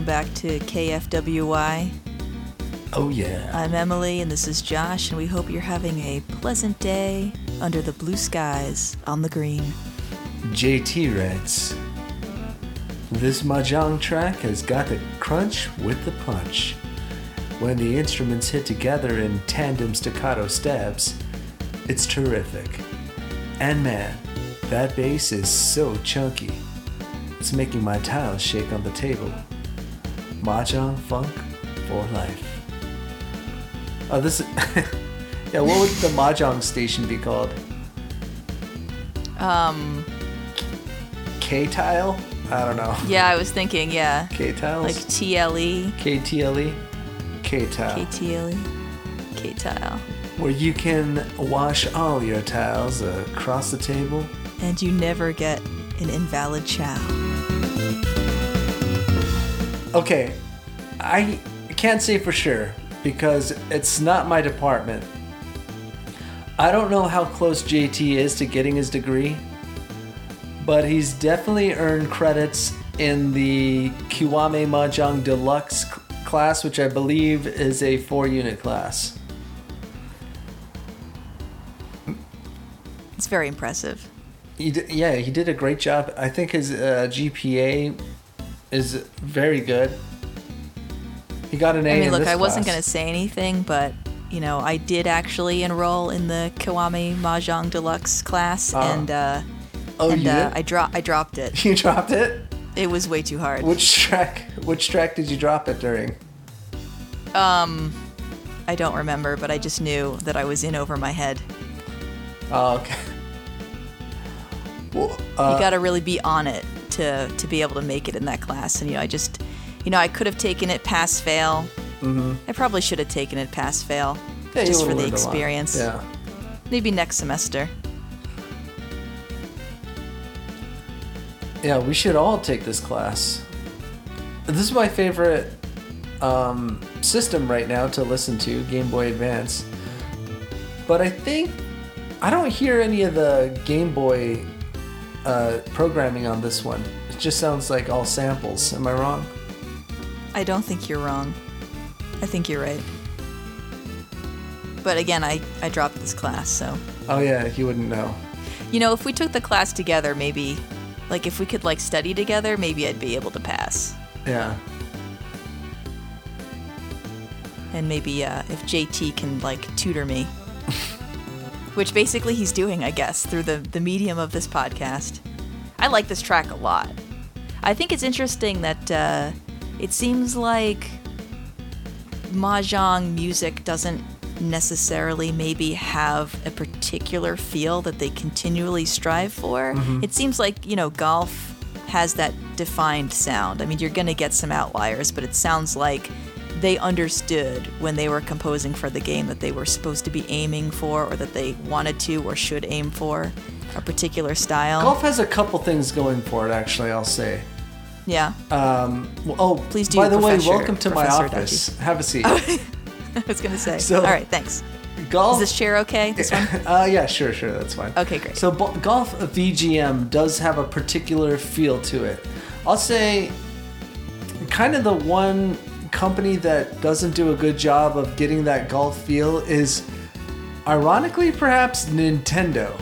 Welcome back to KFWY. Oh, yeah. I'm Emily and this is Josh and we hope you're having a pleasant day under the blue skies on the green. JT writes This Mahjong track has got the crunch with the punch. When the instruments hit together in tandem staccato steps, it's terrific. And man, that bass is so chunky. It's making my tiles shake on the table. Mahjong funk for life. Oh, this. yeah, what would the mahjong station be called? Um, K tile? I don't know. yeah, I was thinking, yeah, K tiles. like TLE, KTLE. K tile. KTLE, K tile, Where you can wash all your tiles across the table. and you never get an invalid chow. Okay, I can't say for sure because it's not my department. I don't know how close JT is to getting his degree, but he's definitely earned credits in the Kiwame Mahjong Deluxe class, which I believe is a four unit class. It's very impressive. He d- yeah, he did a great job. I think his uh, GPA is very good. He got an A I mean, look, I wasn't class. to say anything, but you know, I did actually enroll in the Kiwame Mahjong Deluxe class, Oh. and uh, Oh, and you uh, did? I dropped I dropped it. You dropped it. It was way too hard. Which track? Which track did you drop it during? Um, I don't remember, but I just knew that I was in over my head. Oh, okay. Well, uh, you got to really be on it to to be able to make it in that class. And you know, I just, you know, I could have taken it pass fail. Mm-hmm. I probably should have taken it pass fail, yeah, just for the learned a lot. experience. Yeah. Maybe next semester. Yeah, we should all take this class. This is my favorite um, system right now to listen to, Game Boy Advance. But I think I don't hear any of the Game Boy uh, programming on this one. It just sounds like all samples. Am I wrong? I don't think you're wrong. I think you're right. But again, I, I dropped this class, so Oh yeah, you wouldn't know. you know, if we took the class together, maybe like if we could like study together, maybe I'd be able to pass. Yeah. And maybe uh, if JT can like tutor me. Which basically he's doing, I guess, through the, the medium of this podcast. I like this track a lot. I think it's interesting that uh, it seems like Mahjong music doesn't necessarily maybe have a particular feel that they continually strive for. It seems like, you know, golf has that defined sound. I mean, you're going to get some outliers, but it sounds like they understood when they were composing for the game that they were supposed to be aiming for or that they wanted to or should aim for a particular style. Golf has a couple things going for it, actually. I'll say. Yeah. Um, well- oh, Please do, By the way, welcome to my office. Have a seat. I was going to say. So- All right, thanks. Golf. Is this chair okay? This one? Uh, yeah, sure, sure, that's fine. Okay, great. So bo- golf VGM does have a particular feel to it. I'll say, kind of the one company that doesn't do a good job of getting that golf feel is, ironically, perhaps Nintendo.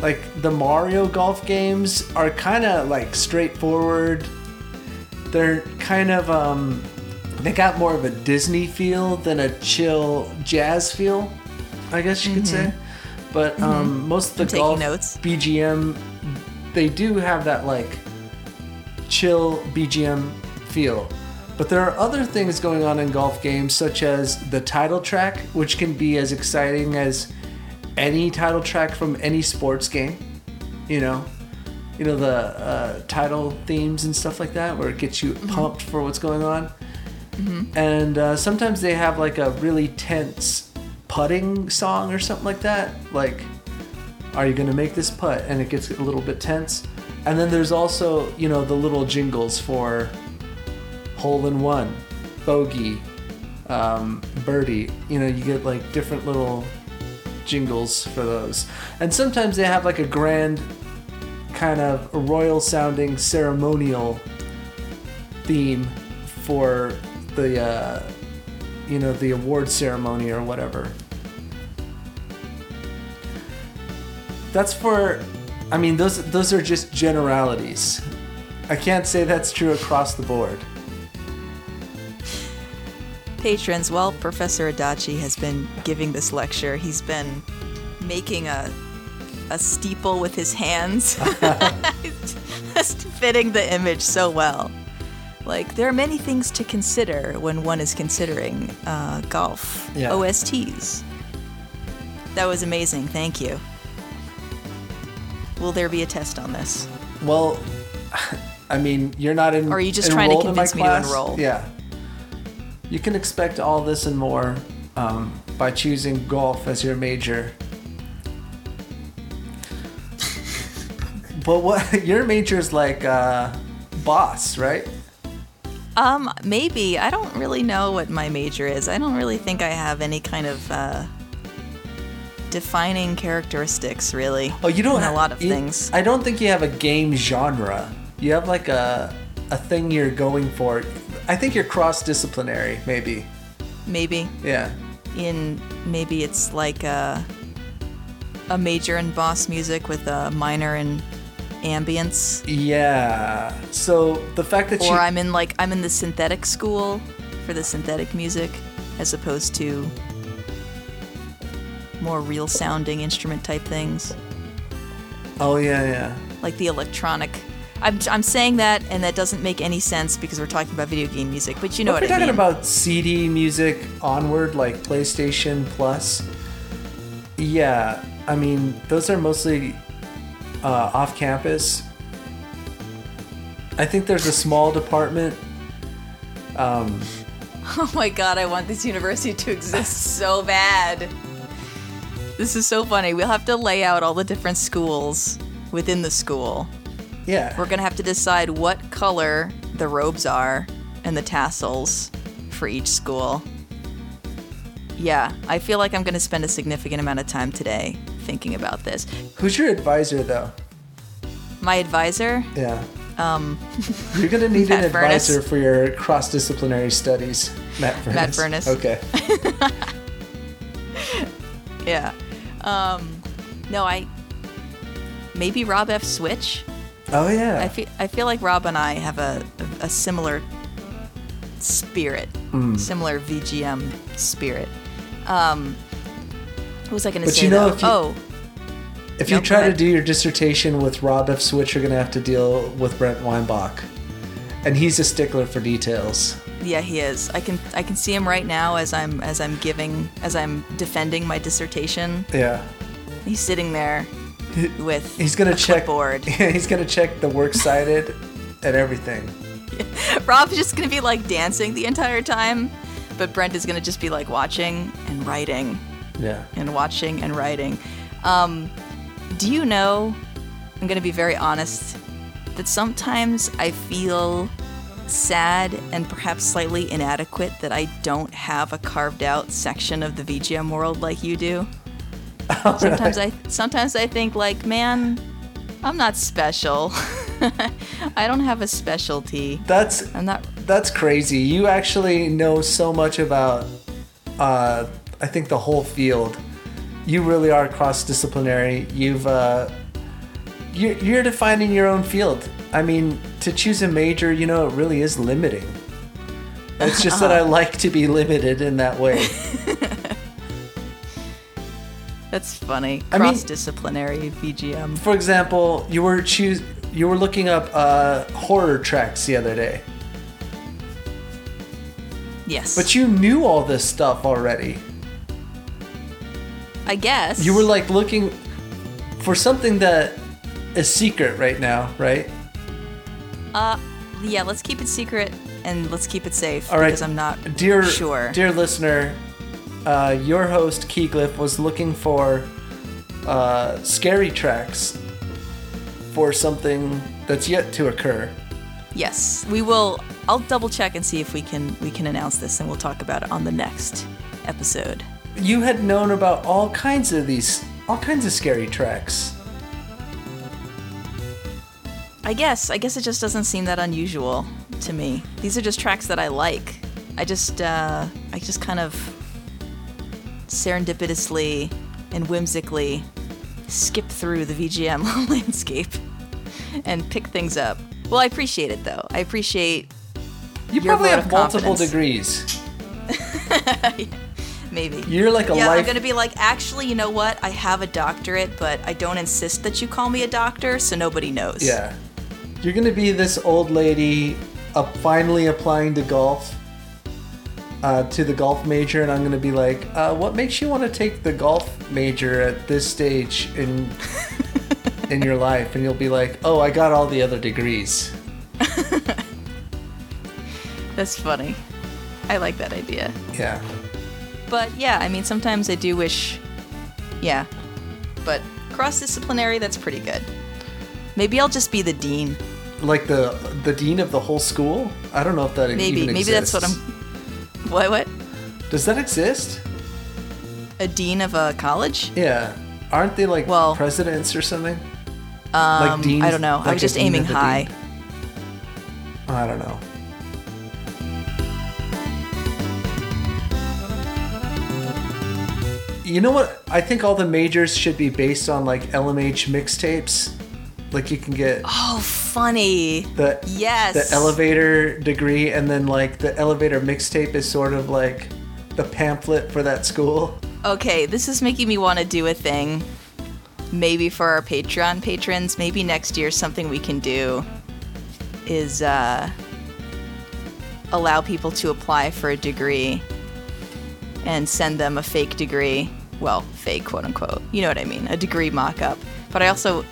Like the Mario golf games are kind of like straightforward. They're kind of um, they got more of a Disney feel than a chill jazz feel, I guess you could say. But um, most of the I'm golf notes. BGM, they do have that like chill BGM feel. But there are other things going on in golf games, such as the title track, which can be as exciting as any title track from any sports game. You know, you know the uh, title themes and stuff like that, where it gets you pumped for what's going on. And uh, sometimes they have like a really tense putting song or something like that. Like, are you going to make this putt? And it gets a little bit tense. And then there's also, you know, the little jingles for hole in one, bogey, um, birdie. You know, you get like different little jingles for those. And sometimes they have like a grand, kind of royal sounding ceremonial theme for the, uh, you know, the award ceremony or whatever. That's for, I mean, those those are just generalities. I can't say that's true across the board. Patrons, while Professor Adachi has been giving this lecture, he's been making a a steeple with his hands. just fitting the image so well. Like, there are many things to consider when one is considering uh, golf Yeah. OSTs. That was amazing. Thank you. Will there be a test on this? Well, I mean, you're not in. Or are you just trying to enrolled in my convince me to enroll? Yeah. You can expect all this and more um, by choosing golf as your major. but what your major is like uh, boss, right? Um, maybe. I don't really know what my major is. I don't really think I have any kind of uh, defining characteristics, really. Oh, you don't have a lot of you- things. I don't think you have a game genre. You have like a a thing you're going for. I think you're cross disciplinary, maybe. Maybe Yeah. in maybe it's like a a major in boss music with a minor in ambience, Yeah. So the fact that or you I'm in like I'm in the synthetic school for the synthetic music, as opposed to more real sounding instrument type things. Oh yeah, yeah. like the electronic. I'm, I'm saying that, and that doesn't make any sense because we're talking about video game music. But you know If what we're I talking mean. about CD music onward, like PlayStation Plus. Yeah, I mean those are mostly uh, off campus. I think there's a small department. Um, oh my god, I want this university to exist so bad. This is so funny. We'll have to lay out all the different schools within the school. Yeah, We're gonna have to decide what color the robes are and the tassels for each school. Yeah, I feel like I'm gonna spend a significant amount of time today thinking about this. who's your advisor though? My advisor, Yeah. Um, you're gonna need an Furniss. advisor for your cross-disciplinary studies, Matt Furniss. Matt Furniss. Okay. Yeah. Um, no, I maybe Rob F. Switch. Oh yeah. I feel I feel like Rob and I have a a, a similar spirit, Hmm. similar VGM spirit. Um, what was I going to say? you know, though? if you- oh, If you Nope, try to do your dissertation with Rob F. Switch, you're going to have to deal with Brent Weinbach. And he's a stickler for details. yeah, he is. I can I can see him right now as I'm as I'm giving as I'm defending my dissertation. Yeah. He's sitting there with He's going a to check board. he's to check the works cited and everything. Rob's just gonna be like dancing the entire time, but Brent is gonna just be like watching and writing Yeah. and watching and writing. Um, do you know? I'm gonna be very honest that sometimes I feel sad and perhaps slightly inadequate that I don't have a carved out section of the VGM world like you do. Sometimes I sometimes I think like, man, I'm not special. I don't have a specialty. That's I'm not that's crazy. You actually know so much about uh I think the whole field. You really are cross-disciplinary. You've uh you're, you're defining your own field. I mean, to choose a major, you know, it really is limiting. It's just that I like to be limited in that way. That's funny. I mean- VGM. For example, you were choose you were looking up uh, horror tracks the other day, Yes. but you knew all this stuff already. I guess. You were like looking for something that is secret right now, right? Uh, yeah. Let's keep it secret and let's keep it safe All right, because I'm not dear sure. dear listener. Uh, your host Keyglyph was looking for uh, scary tracks for something that's yet to occur. Yes, we will. I'll double check and see if we can we can announce this, and we'll talk about it on the next episode. You had known about all kinds of these, all kinds of scary tracks. I guess. I guess it just doesn't seem that unusual to me. These are just tracks that I like. I just uh, I just kind of serendipitously and whimsically skip through the VGM landscape and pick things up. Well, I appreciate it though. I appreciate You probably have multiple degrees. maybe. You're like a yeah, life. I'm gonna be like, actually, you know what? I have a doctorate, but I don't insist that you call me a doctor, so nobody knows. Yeah. You're gonna be this old lady, uh, finally applying to golf, uh, to the golf major, and I'm gonna be like, uh, "What makes you want to take the golf major at this stage in in your life?" And you'll be like, "Oh, I got all the other degrees." That's funny. I like that idea. Yeah. But yeah, I mean, sometimes I do wish. Yeah. But cross disciplinary, that's pretty good. Maybe I'll just be the dean. Like the the dean of the whole school? I don't know if that Maybe. even Maybe that's what I'm. What? What? Does that exist? A dean of a college? Yeah. Aren't they like Well- presidents or something? Um, like deans, I don't know. I like was just aiming high. I don't know. You know what? I think all the majors should be based on like LMH mixtapes. Like you can get Oh, funny. the Yes. the elevator degree, and then like the elevator mixtape is sort of like the pamphlet for that school. Okay, this is making me want to do a thing. Maybe for our Patreon patrons, maybe next year something we can do is uh, allow people to apply for a degree and send them a fake degree. Well, fake, quote unquote. You know what I mean? A degree mock up. But I also.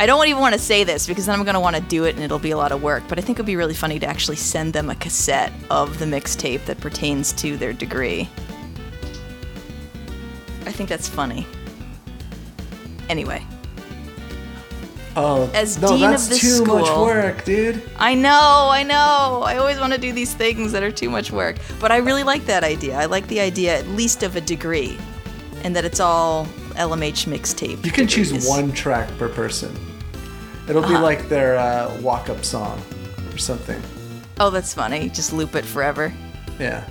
I don't even want to say this because then I'm going to want to do it and it'll be a lot of work. But I think it would be really funny to actually send them a cassette of the mixtape that pertains to their degree. I think that's funny. Anyway, Oh, As no, dean of that's the too much work, dude. I know, I know. I always want to do these things that are too much work. But I really like that idea. I like the idea at least of a degree and that it's all LMH mixtape. You can choose one track per person. It'll be Uh-huh. like their uh, walk-up song or something. Oh, that's funny. Just loop it forever. Yeah.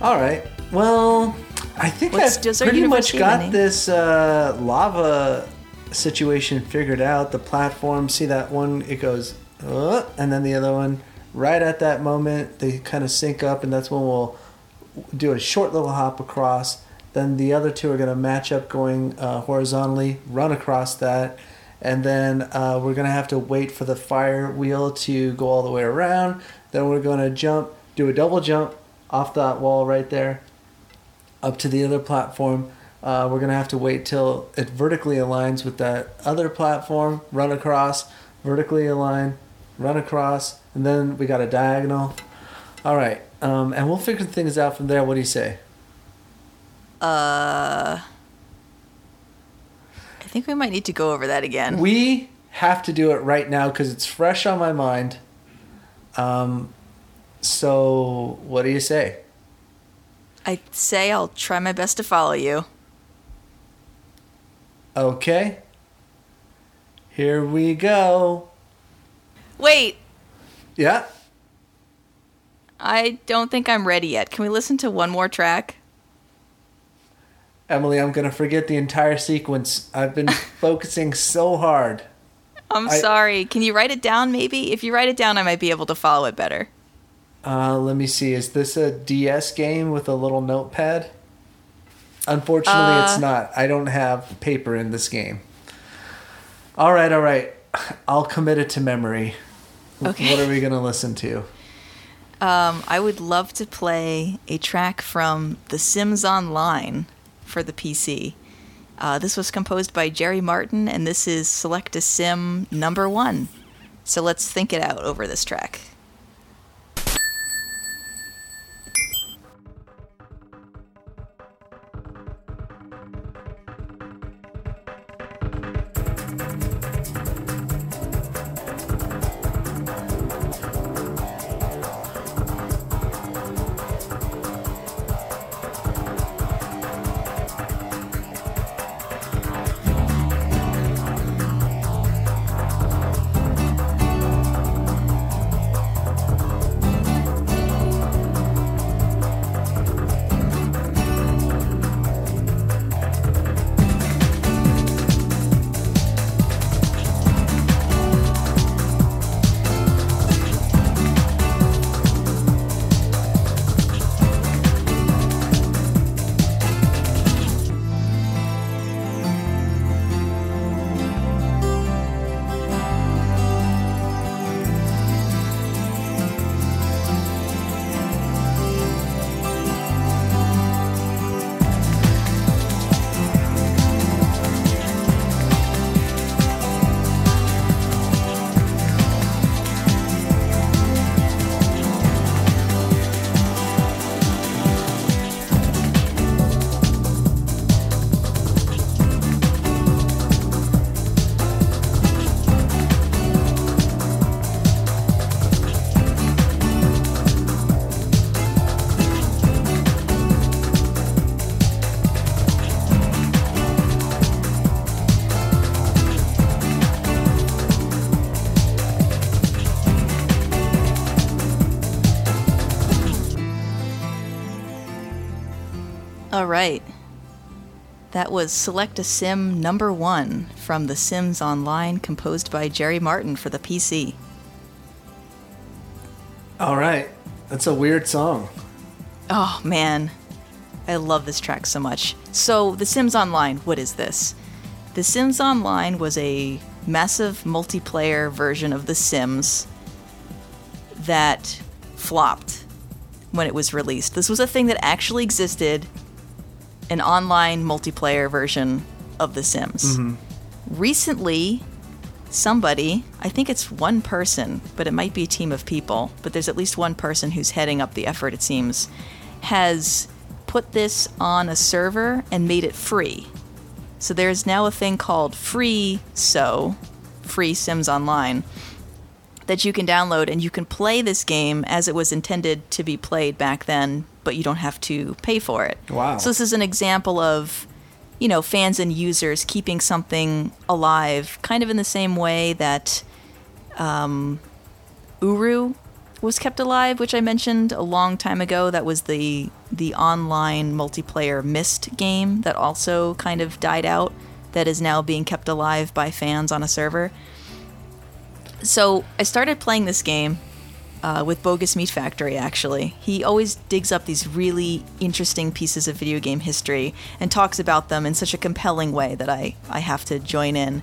All right. Well, I think What's- I've pretty much got a this uh, lava situation figured out. The platform, see that one? It goes, uh, and then the other one, right at that moment, they kind of sync up, and that's when we'll do a short little hop across. Then the other two are going to match up going uh, horizontally, run across that, and then uh, we're going to have to wait for the fire wheel to go all the way around. Then we're going to jump, do a double jump off that wall right there, up to the other platform. Uh, we're going to have to wait till it vertically aligns with that other platform, run across, vertically align, run across, and then we got a diagonal. All right, um, and we'll figure things out from there. What do you say? Uh I think we might need to go over that again. We have to do it right now because it's fresh on my mind. Um, so what do you say? I say I'll try my best to follow you. Okay. Here we go. Wait, Yeah. I don't think I'm ready yet. Can we listen to one more track? Emily, I'm going to forget the entire sequence. I've been focusing so hard. I'm I- sorry. Can you write it down maybe? If you write it down, I might be able to follow it better. Uh, let me see. Is this a DS game with a little notepad? Unfortunately, Uh, it's not. I don't have paper in this game. All right, all right. I'll commit it to memory. Okay. What are we going to listen to? Um, I would love to play a track from The Sims Online for the PC. Uh, this was composed by Jerry Martin, and this is Select a Sim number one. So let's think it out over this track. All right. That was Select a Sim number one from The Sims Online, composed by Jerry Martin for the PC. All right. That's a weird song. Oh, man. I love this track so much. So, The Sims Online, what is this? The Sims Online was a massive multiplayer version of The Sims that flopped when it was released. This was a thing that actually existed an online multiplayer version of The Sims. Mm-hmm. Recently, somebody, I think it's one person, but it might be a team of people, but there's at least one person who's heading up the effort, it seems, has put this on a server and made it free. So there's now a thing called Free So, Free Sims Online, that you can download and you can play this game as it was intended to be played back then, but you don't have to pay for it. Wow. So this is an example of, you know, fans and users keeping something alive, kind of in the same way that um, Uru was kept alive, which I mentioned a long time ago. That was the the online multiplayer Myst game that also kind of died out. That is now being kept alive by fans on a server. So I started playing this game uh, with Bogus Meat Factory, actually. He always digs up these really interesting pieces of video game history and talks about them in such a compelling way that I, I have to join in.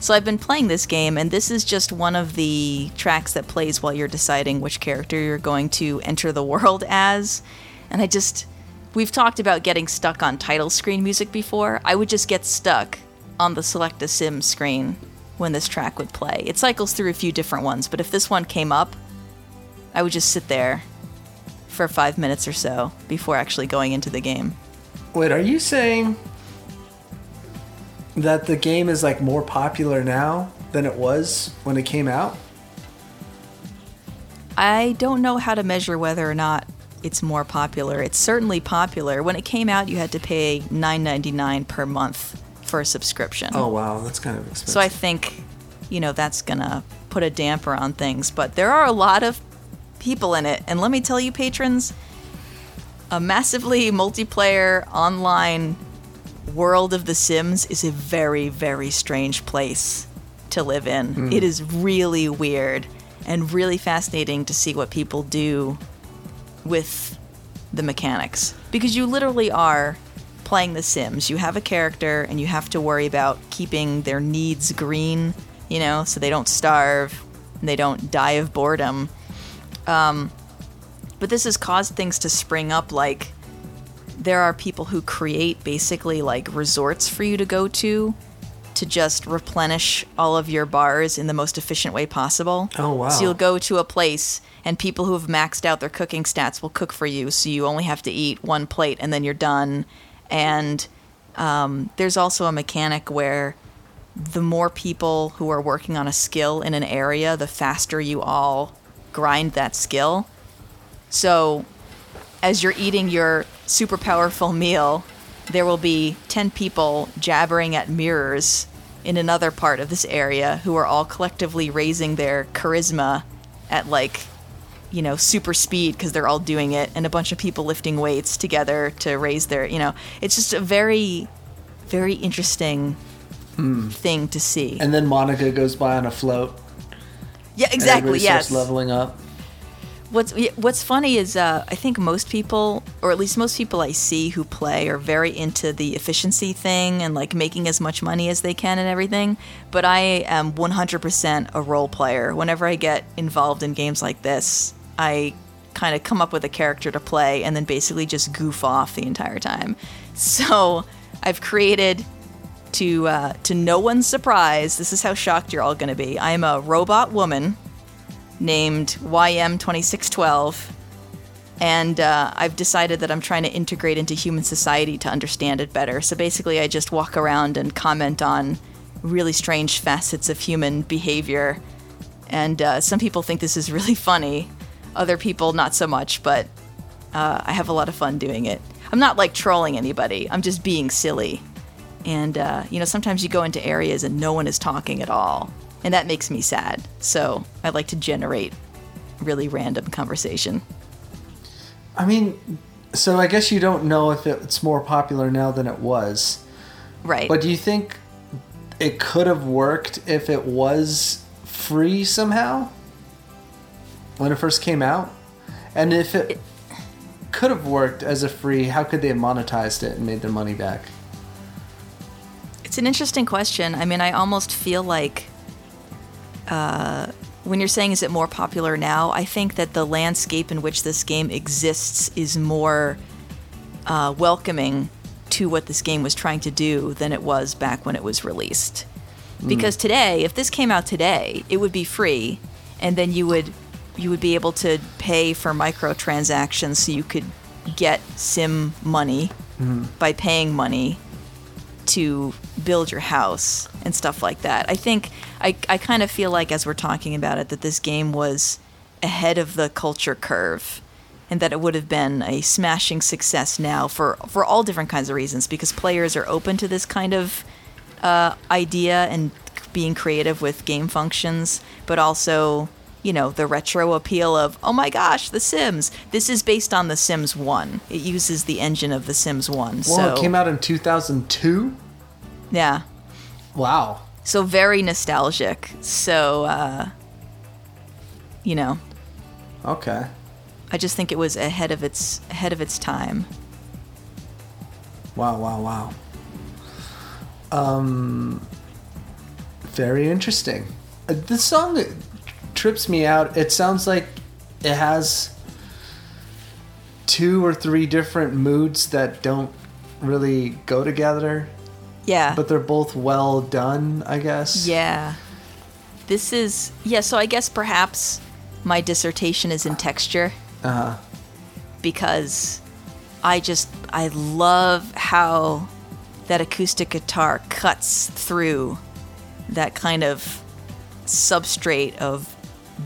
So I've been playing this game, and this is just one of the tracks that plays while you're deciding which character you're going to enter the world as. And I just. We've talked about getting stuck on title screen music before. I would just get stuck on the Select a Sim screen when this track would play. It cycles through a few different ones, but if this one came up, I would just sit there for five minutes or so before actually going into the game. Wait, are you saying that the game is like more popular now than it was when it came out? I don't know how to measure whether or not it's more popular. It's certainly popular. When it came out, you had to pay $9.99 per month for a subscription. Oh wow, that's kind of expensive. So I think, you know, that's gonna put a damper on things. But there are a lot of people in it, and let me tell you, patrons, a massively multiplayer online world of The Sims is a very, very strange place to live in. Hmm. It is really weird and really fascinating to see what people do with the mechanics because you literally are playing The Sims. You have a character and you have to worry about keeping their needs green, you know, so they don't starve and they don't die of boredom. Um, but this has caused things to spring up like there are people who create basically like resorts for you to go to to just replenish all of your bars in the most efficient way possible. Oh, wow. So you'll go to a place and people who have maxed out their cooking stats will cook for you so you only have to eat one plate and then you're done. And um, there's also a mechanic where the more people who are working on a skill in an area, the faster you all grind that skill. So as you're eating your super powerful meal, there will be 10 people jabbering at mirrors in another part of this area who are all collectively raising their charisma at like, you know, super speed because they're all doing it, and a bunch of people lifting weights together to raise their, you know, it's just a very, very interesting hmm. thing to see. and then Monica goes by on a float. Yeah, exactly. Yes. leveling up. What's What's funny is uh, I think most people, or at least most people I see who play, are very into the efficiency thing and like making as much money as they can and everything. But I am 100% a role player. Whenever I get involved in games like this, I kind of come up with a character to play and then basically just goof off the entire time. So I've created to uh, to no one's surprise. This is how shocked you're all going to be. I am a robot woman named YM2612. And uh, I've decided that I'm trying to integrate into human society to understand it better. So basically, I just walk around and comment on really strange facets of human behavior. And uh, some people think this is really funny, other people not so much, but uh, I have a lot of fun doing it. I'm not like trolling anybody, I'm just being silly. And, uh, you know, sometimes you go into areas and no one is talking at all. And that makes me sad. So I like to generate really random conversation. I mean, So I guess you don't know if it's more popular now than it was. Right. But do you think it could have worked if it was free somehow when it first came out? And if it, could have worked as a free, how could they have monetized it and made their money back? It's an interesting question. I mean, I almost feel like uh, when you're saying is it more popular now, I think that the landscape in which this game exists is more uh, welcoming to what this game was trying to do than it was back when it was released. Because today, if this came out today, it would be free, and then you would you would be able to pay for microtransactions so you could get sim money by paying money to build your house and stuff like that. I think I, I kind of feel like as we're talking about it that this game was ahead of the culture curve and that it would have been a smashing success now for for all different kinds of reasons because players are open to this kind of uh, idea and being creative with game functions, but also you know the retro appeal of oh my gosh the sims this is based on the sims 1 it uses the engine of the sims 1 Well, so it came out in 2002? yeah Wow. so very nostalgic so uh you know Okay. i just think it was ahead of its ahead of its time Wow, wow, wow. Um, very interesting. Uh, This song trips me out. It sounds like it has two or three different moods that don't really go together, yeah but they're both well done, I guess. yeah this is yeah so i guess perhaps my dissertation is in texture Uh-huh. because I just I love how that acoustic guitar cuts through that kind of substrate of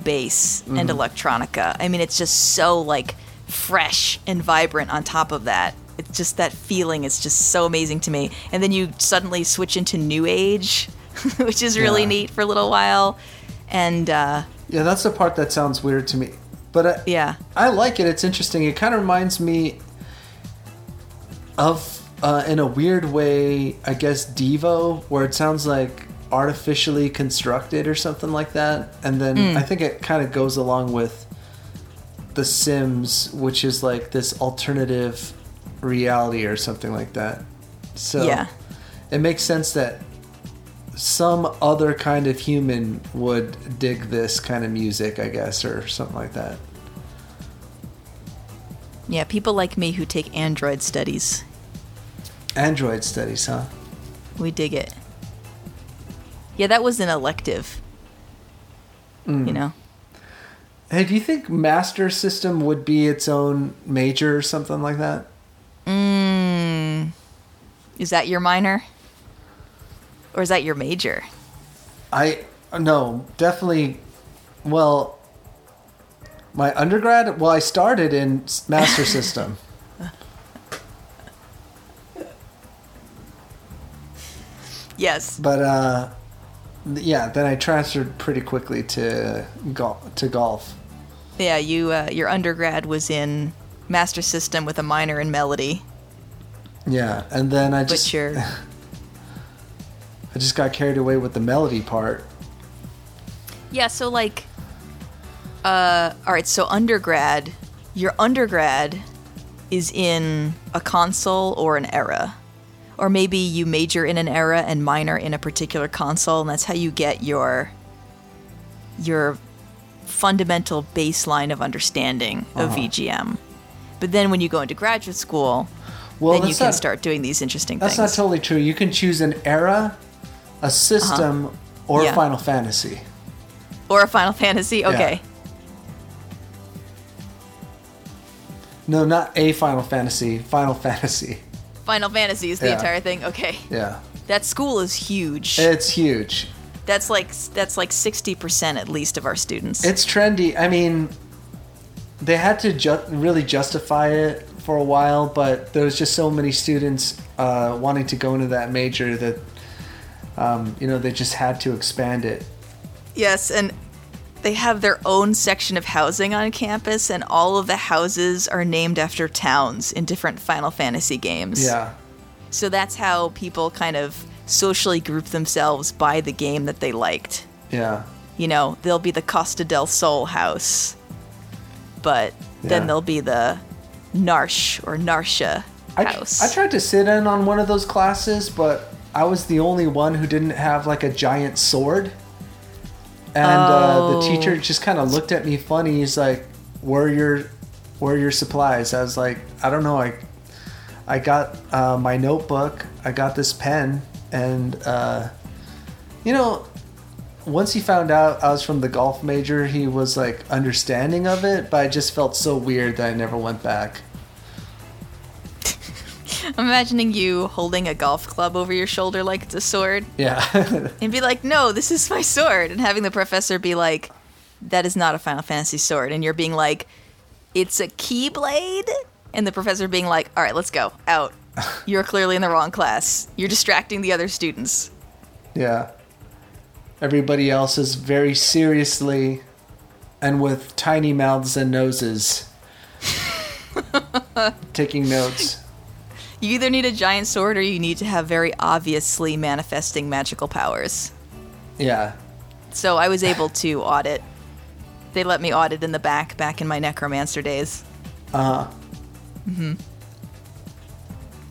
bass and electronica. I mean, it's just so like fresh and vibrant on top of that. It's just that feeling is just so amazing to me. And then you suddenly switch into new age, which is really Yeah. neat for a little while. And uh, Yeah, that's the part that sounds weird to me. But I, yeah, I like it. It's interesting. It kind of reminds me of, uh, in a weird way, I guess, Devo, where it sounds like artificially constructed or something like that. And then hmm. I think it kind of goes along with The Sims, which is like this alternative reality or something like that. So Yeah. it makes sense that some other kind of human would dig this kind of music, I guess, or something like that. yeah, people like me who take Android studies, Android studies, huh? we dig it. Yeah, that was an elective. You know. Hey, do you think Master System would be its own major or something like that? Mm, is that your minor? Or is that your major? I no, definitely. Well, my undergrad. Well, I started in Master System. Yes. But uh, yeah, then I transferred pretty quickly to gol- to golf. Yeah, you uh, your undergrad was in master system with a minor in melody, Yeah, and then I just your I just got carried away with the melody part. Yeah, so like uh all right, so undergrad, your undergrad is in a console or an era. Or maybe you major in an era and minor in a particular console and that's how you get your your fundamental baseline of understanding of Uh-huh. VGM. But then when you go into graduate school, Well, then you can not- start doing these interesting That's things. That's not totally true. You can choose an era, a system, or Uh-huh. Yeah. Final Fantasy. or a Final Fantasy. Okay. No, not a Final Fantasy. Final Fantasy. Final Fantasy is the Yeah. entire thing. Okay. Yeah, That school is huge. it's huge. That's like that's like sixty percent at least of our students. It's trendy. I mean, they had to ju- really justify it for a while, but there was just so many students uh, wanting to go into that major that um, you know they just had to expand it. yes, and they have their own section of housing on campus, and all of the houses are named after towns in different Final Fantasy games. Yeah. So that's how people kind of socially group themselves by the game that they liked. Yeah. You know, there'll be the Costa del Sol house, but then Yeah. there'll be the Narsh or Narsha I, house. I tried to sit in on one of those classes, but I was the only one who didn't have like a giant sword. And uh, the Oh. teacher just kind of looked at me funny. He's like, "Where are your, where are your supplies?" I was like, "I don't know. I, I got uh, my notebook. I got this pen, and uh, you know, once he found out I was from the golf major, he was like understanding of it. But I just felt so weird that I never went back. I'm imagining you holding a golf club over your shoulder like it's a sword Yeah. and be like, no, this is my sword. And having the professor be like, that is not a Final Fantasy sword. And you're being like, it's a keyblade? And the professor being like, all right, let's go. Out. You're clearly in the wrong class. You're distracting the other students. Yeah. Everybody else is very seriously and with tiny mouths and noses taking notes. You either need a giant sword or you need to have very obviously manifesting magical powers. Yeah. So I was able to audit. They let me audit in the back, back in my necromancer days. Uh huh. hmm.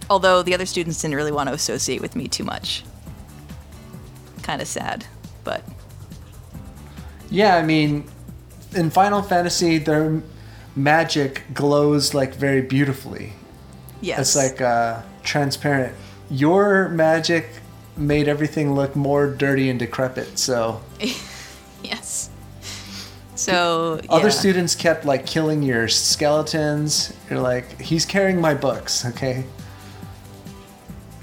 Although the other students didn't really want to associate with me too much. Kind of sad, but Yeah, I mean in Final Fantasy their magic glows like very beautifully. Yes. It's like uh transparent. Your magic made everything look more dirty and decrepit, so yes. So Other yeah. students kept like killing your skeletons. You're like, he's carrying my books, okay?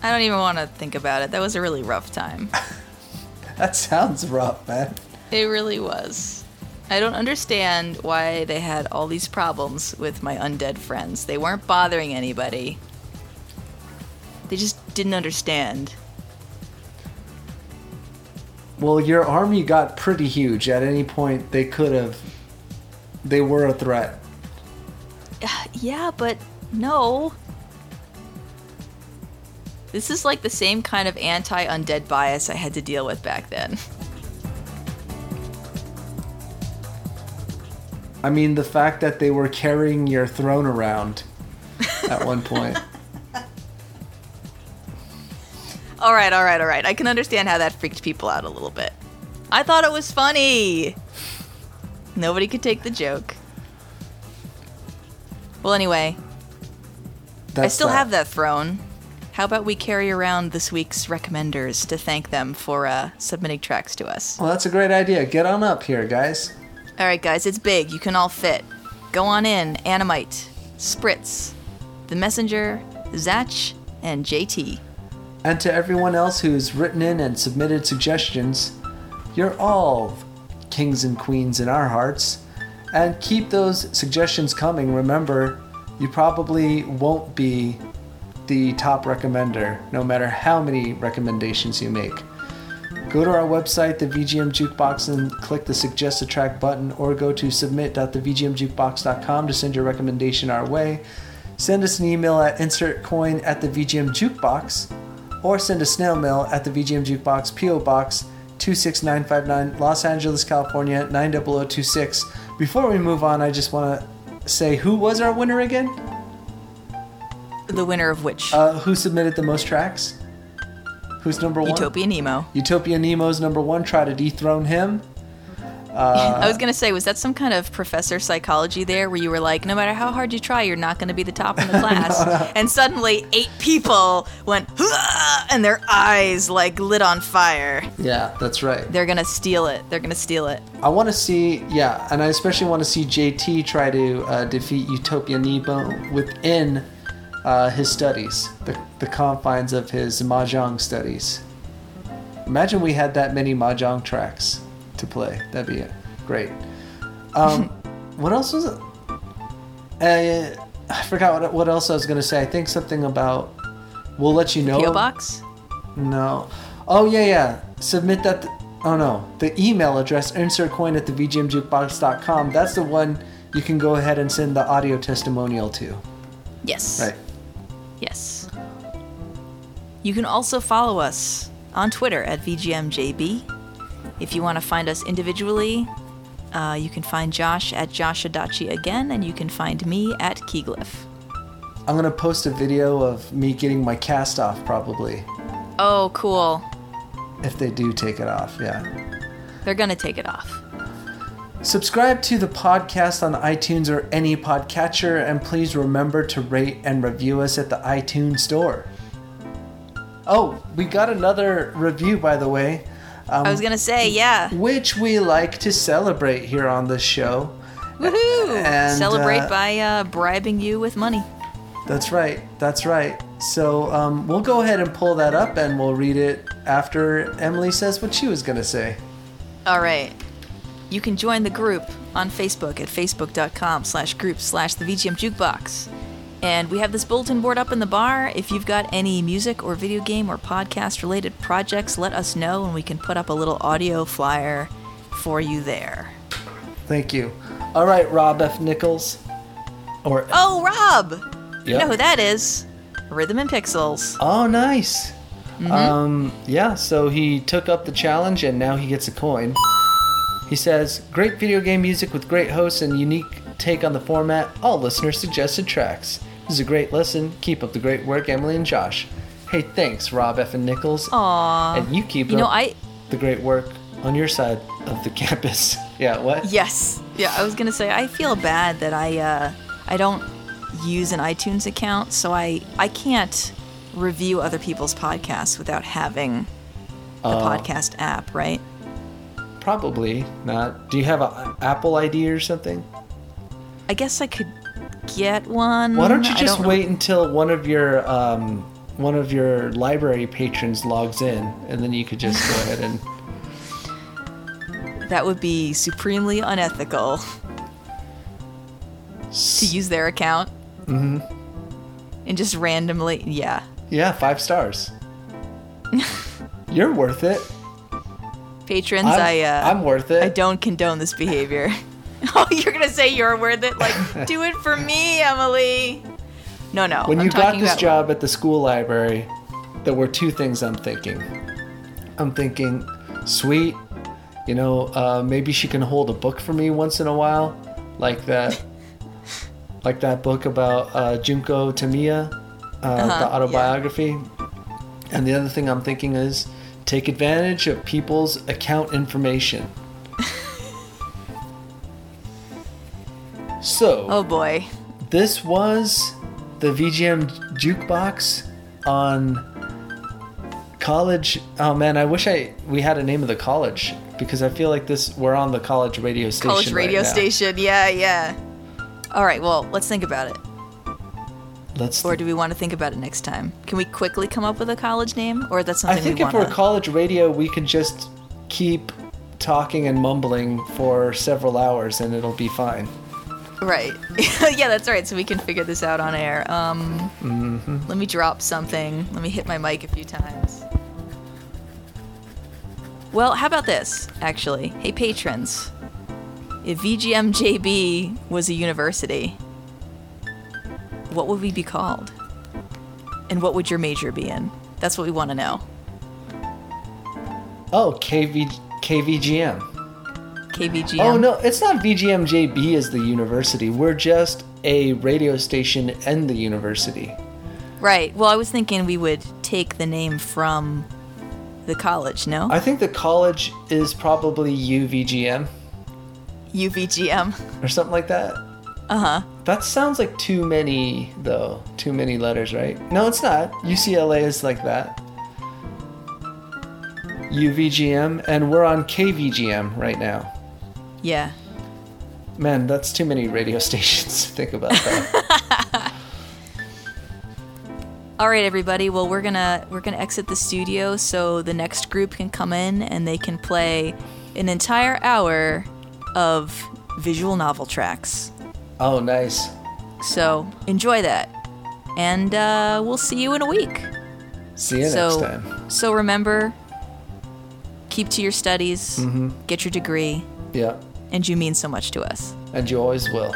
I don't even want to think about it. That was a really rough time. That sounds rough, man. It really was. I don't understand why they had all these problems with my undead friends. They weren't bothering anybody. They just didn't understand. Well, your army got pretty huge. At any point, they could have. They were a threat. Uh, yeah, but no. This is like the same kind of anti undead bias I had to deal with back then. I mean, the fact that they were carrying your throne around at one point. All right, all right, all right. I can understand how that freaked people out a little bit. I thought it was funny. Nobody could take the joke. Well, anyway, I That's still have that throne. How about we carry around this week's recommenders to thank them for uh, submitting tracks to us? Well, that's a great idea. Get on up here, guys. All right, guys, it's big. You can all fit. Go on in. Animite, Spritz, The Messenger, Zatch, and JT. And to everyone else who's written in and submitted suggestions, you're all kings and queens in our hearts. And keep those suggestions coming. Remember, you probably won't be the top recommender, no matter how many recommendations you make. Go to our website, the VGM Jukebox, and click the Suggest a Track button, or go to submit.thevgmjukebox.com to send your recommendation our way. Send us an email at insertcoin at the VGM Jukebox, or send a snail mail at the VGM Jukebox, P.O. Box 26959, Los Angeles, California 90026. Before we move on, I just want to say who was our winner again? The winner of which? Uh, who submitted the most tracks? Who's number one? Utopia Nemo. Utopia Nemo's number one. Try to dethrone him. I was gonna say, was that some kind of professor psychology there, where you were like, no matter how hard you try, you're not gonna be the top in the class, and suddenly eight people went, and their eyes like lit on fire. Yeah, that's right. They're gonna steal it. They're gonna steal it. I want to see, yeah, and I especially want to see JT try to uh, defeat Utopia Nemo within uh, his studies, the, the confines of his Mahjong studies. Imagine we had that many Mahjong tracks to play. That'd be great. Um, what else was it? Uh, I forgot what, what else I was going to say. I think something about. We'll let you know. PO box. No. Oh yeah, yeah. Submit that. Oh no, the email address insertcoin at the VGMjukebox.com. That's the one you can go ahead and send the audio testimonial to. Yes. Right. Yes. You can also follow us on Twitter at VGMJB. If you want to find us individually, uh, you can find Josh at Josh Adachi again, and you can find me at Keyglyph. I'm gonna post a video of me getting my cast off probably. Oh, cool. If they do take it off, yeah. They're gonna take it off. Subscribe to the podcast on iTunes or any podcatcher, and please remember to rate and review us at the iTunes store. Oh, we got another review, by the way, I was gonna say, yeah. which we like to celebrate here on the show. Woohoo! And, Celebrate uh, by uh, bribing you with money. That's right. That's right. So um, we'll go ahead and pull that up, and we'll read it after Emily says what she was gonna say. All right. You can join the group on Facebook at facebook.com slash group slash the VGM Jukebox. And we have this bulletin board up in the bar. If you've got any music or video game or podcast related projects, let us know and we can put up a little audio flyer for you there. Thank you. All right, Rob F. Nichols. Or Oh, Rob! You know who that is? Rhythm and Pixels. Oh, nice. Um, yeah, so he took up the challenge and now he gets a coin. He says, Great video game music with great hosts and unique take on the format. All listener suggested tracks. This is a great listen. Keep up the great work, Emily and Josh. Hey, thanks, Rob F. and Nichols. Aw. And you keep You know, up I. the great work on your side of the campus. yeah, what? Yes. Yeah, I was gonna say I feel bad that I uh, I don't use an iTunes account, so I I can't review other people's podcasts without having the Oh. podcast app, right? Probably not. Do you have an Apple ID or something? I guess I could get one. Why don't you just know. wait until one of your um, one of your library patrons logs in, and then you could just go ahead and. That would be supremely unethical to use their account. Mm-hmm. And just randomly, yeah. Yeah, five stars. You're worth it. Patrons, I'm, I uh, I'm worth it. I don't condone this behavior. oh, you're gonna say you're worth it? Like, do it for me, Emily. No, no. When I'm you got this about- job at the school library, there were two things I'm thinking. I'm thinking, sweet, you know, uh, maybe she can hold a book for me once in a while, like that, like that book about uh, Junko Tamiya, uh, Uh-huh, the autobiography. And the other thing I'm thinking is take advantage of people's account information. so, Oh boy. this was the VGM jukebox on college. Oh man, I wish I we had a name of the college because I feel like this we're on the college radio station. College right radio now. station. Yeah, yeah. All right. Well, let's think about it. Let's. Or do we want to think about it next time? Can we quickly come up with a college name, or that's something? I think we if want we're college radio, we can just keep talking and mumbling for several hours, and it'll be fine. Right. yeah, that's right. So we can figure this out on air. Um, Mm-hmm. Let me drop something. Let me hit my mic a few times. Well, how about this, actually? Hey, patrons. If VGMJB was a university, what would we be called? And what would your major be in? That's what we want to know. Oh, KV KVGM. KVGM. Oh no, it's not VGMJB as the university. We're just a radio station and the university. Right. Well, I was thinking we would take the name from the college, no? I think the college is probably UVGM UVGM. or something like that. Uh huh. That sounds like too many, though. Too many letters, right? No, it's not. UCLA is like that. UVGM, and we're on KVGM right now. Yeah. Man, that's too many radio stations to think about that. All right, everybody. Well, we're gonna we're gonna exit the studio so the next group can come in and they can play an entire hour of visual novel tracks. Oh, nice. So enjoy that, and uh, we'll see you in a week. See you so next time. so remember keep to your studies, get your degree, Yeah. and you mean so much to us. And you always will.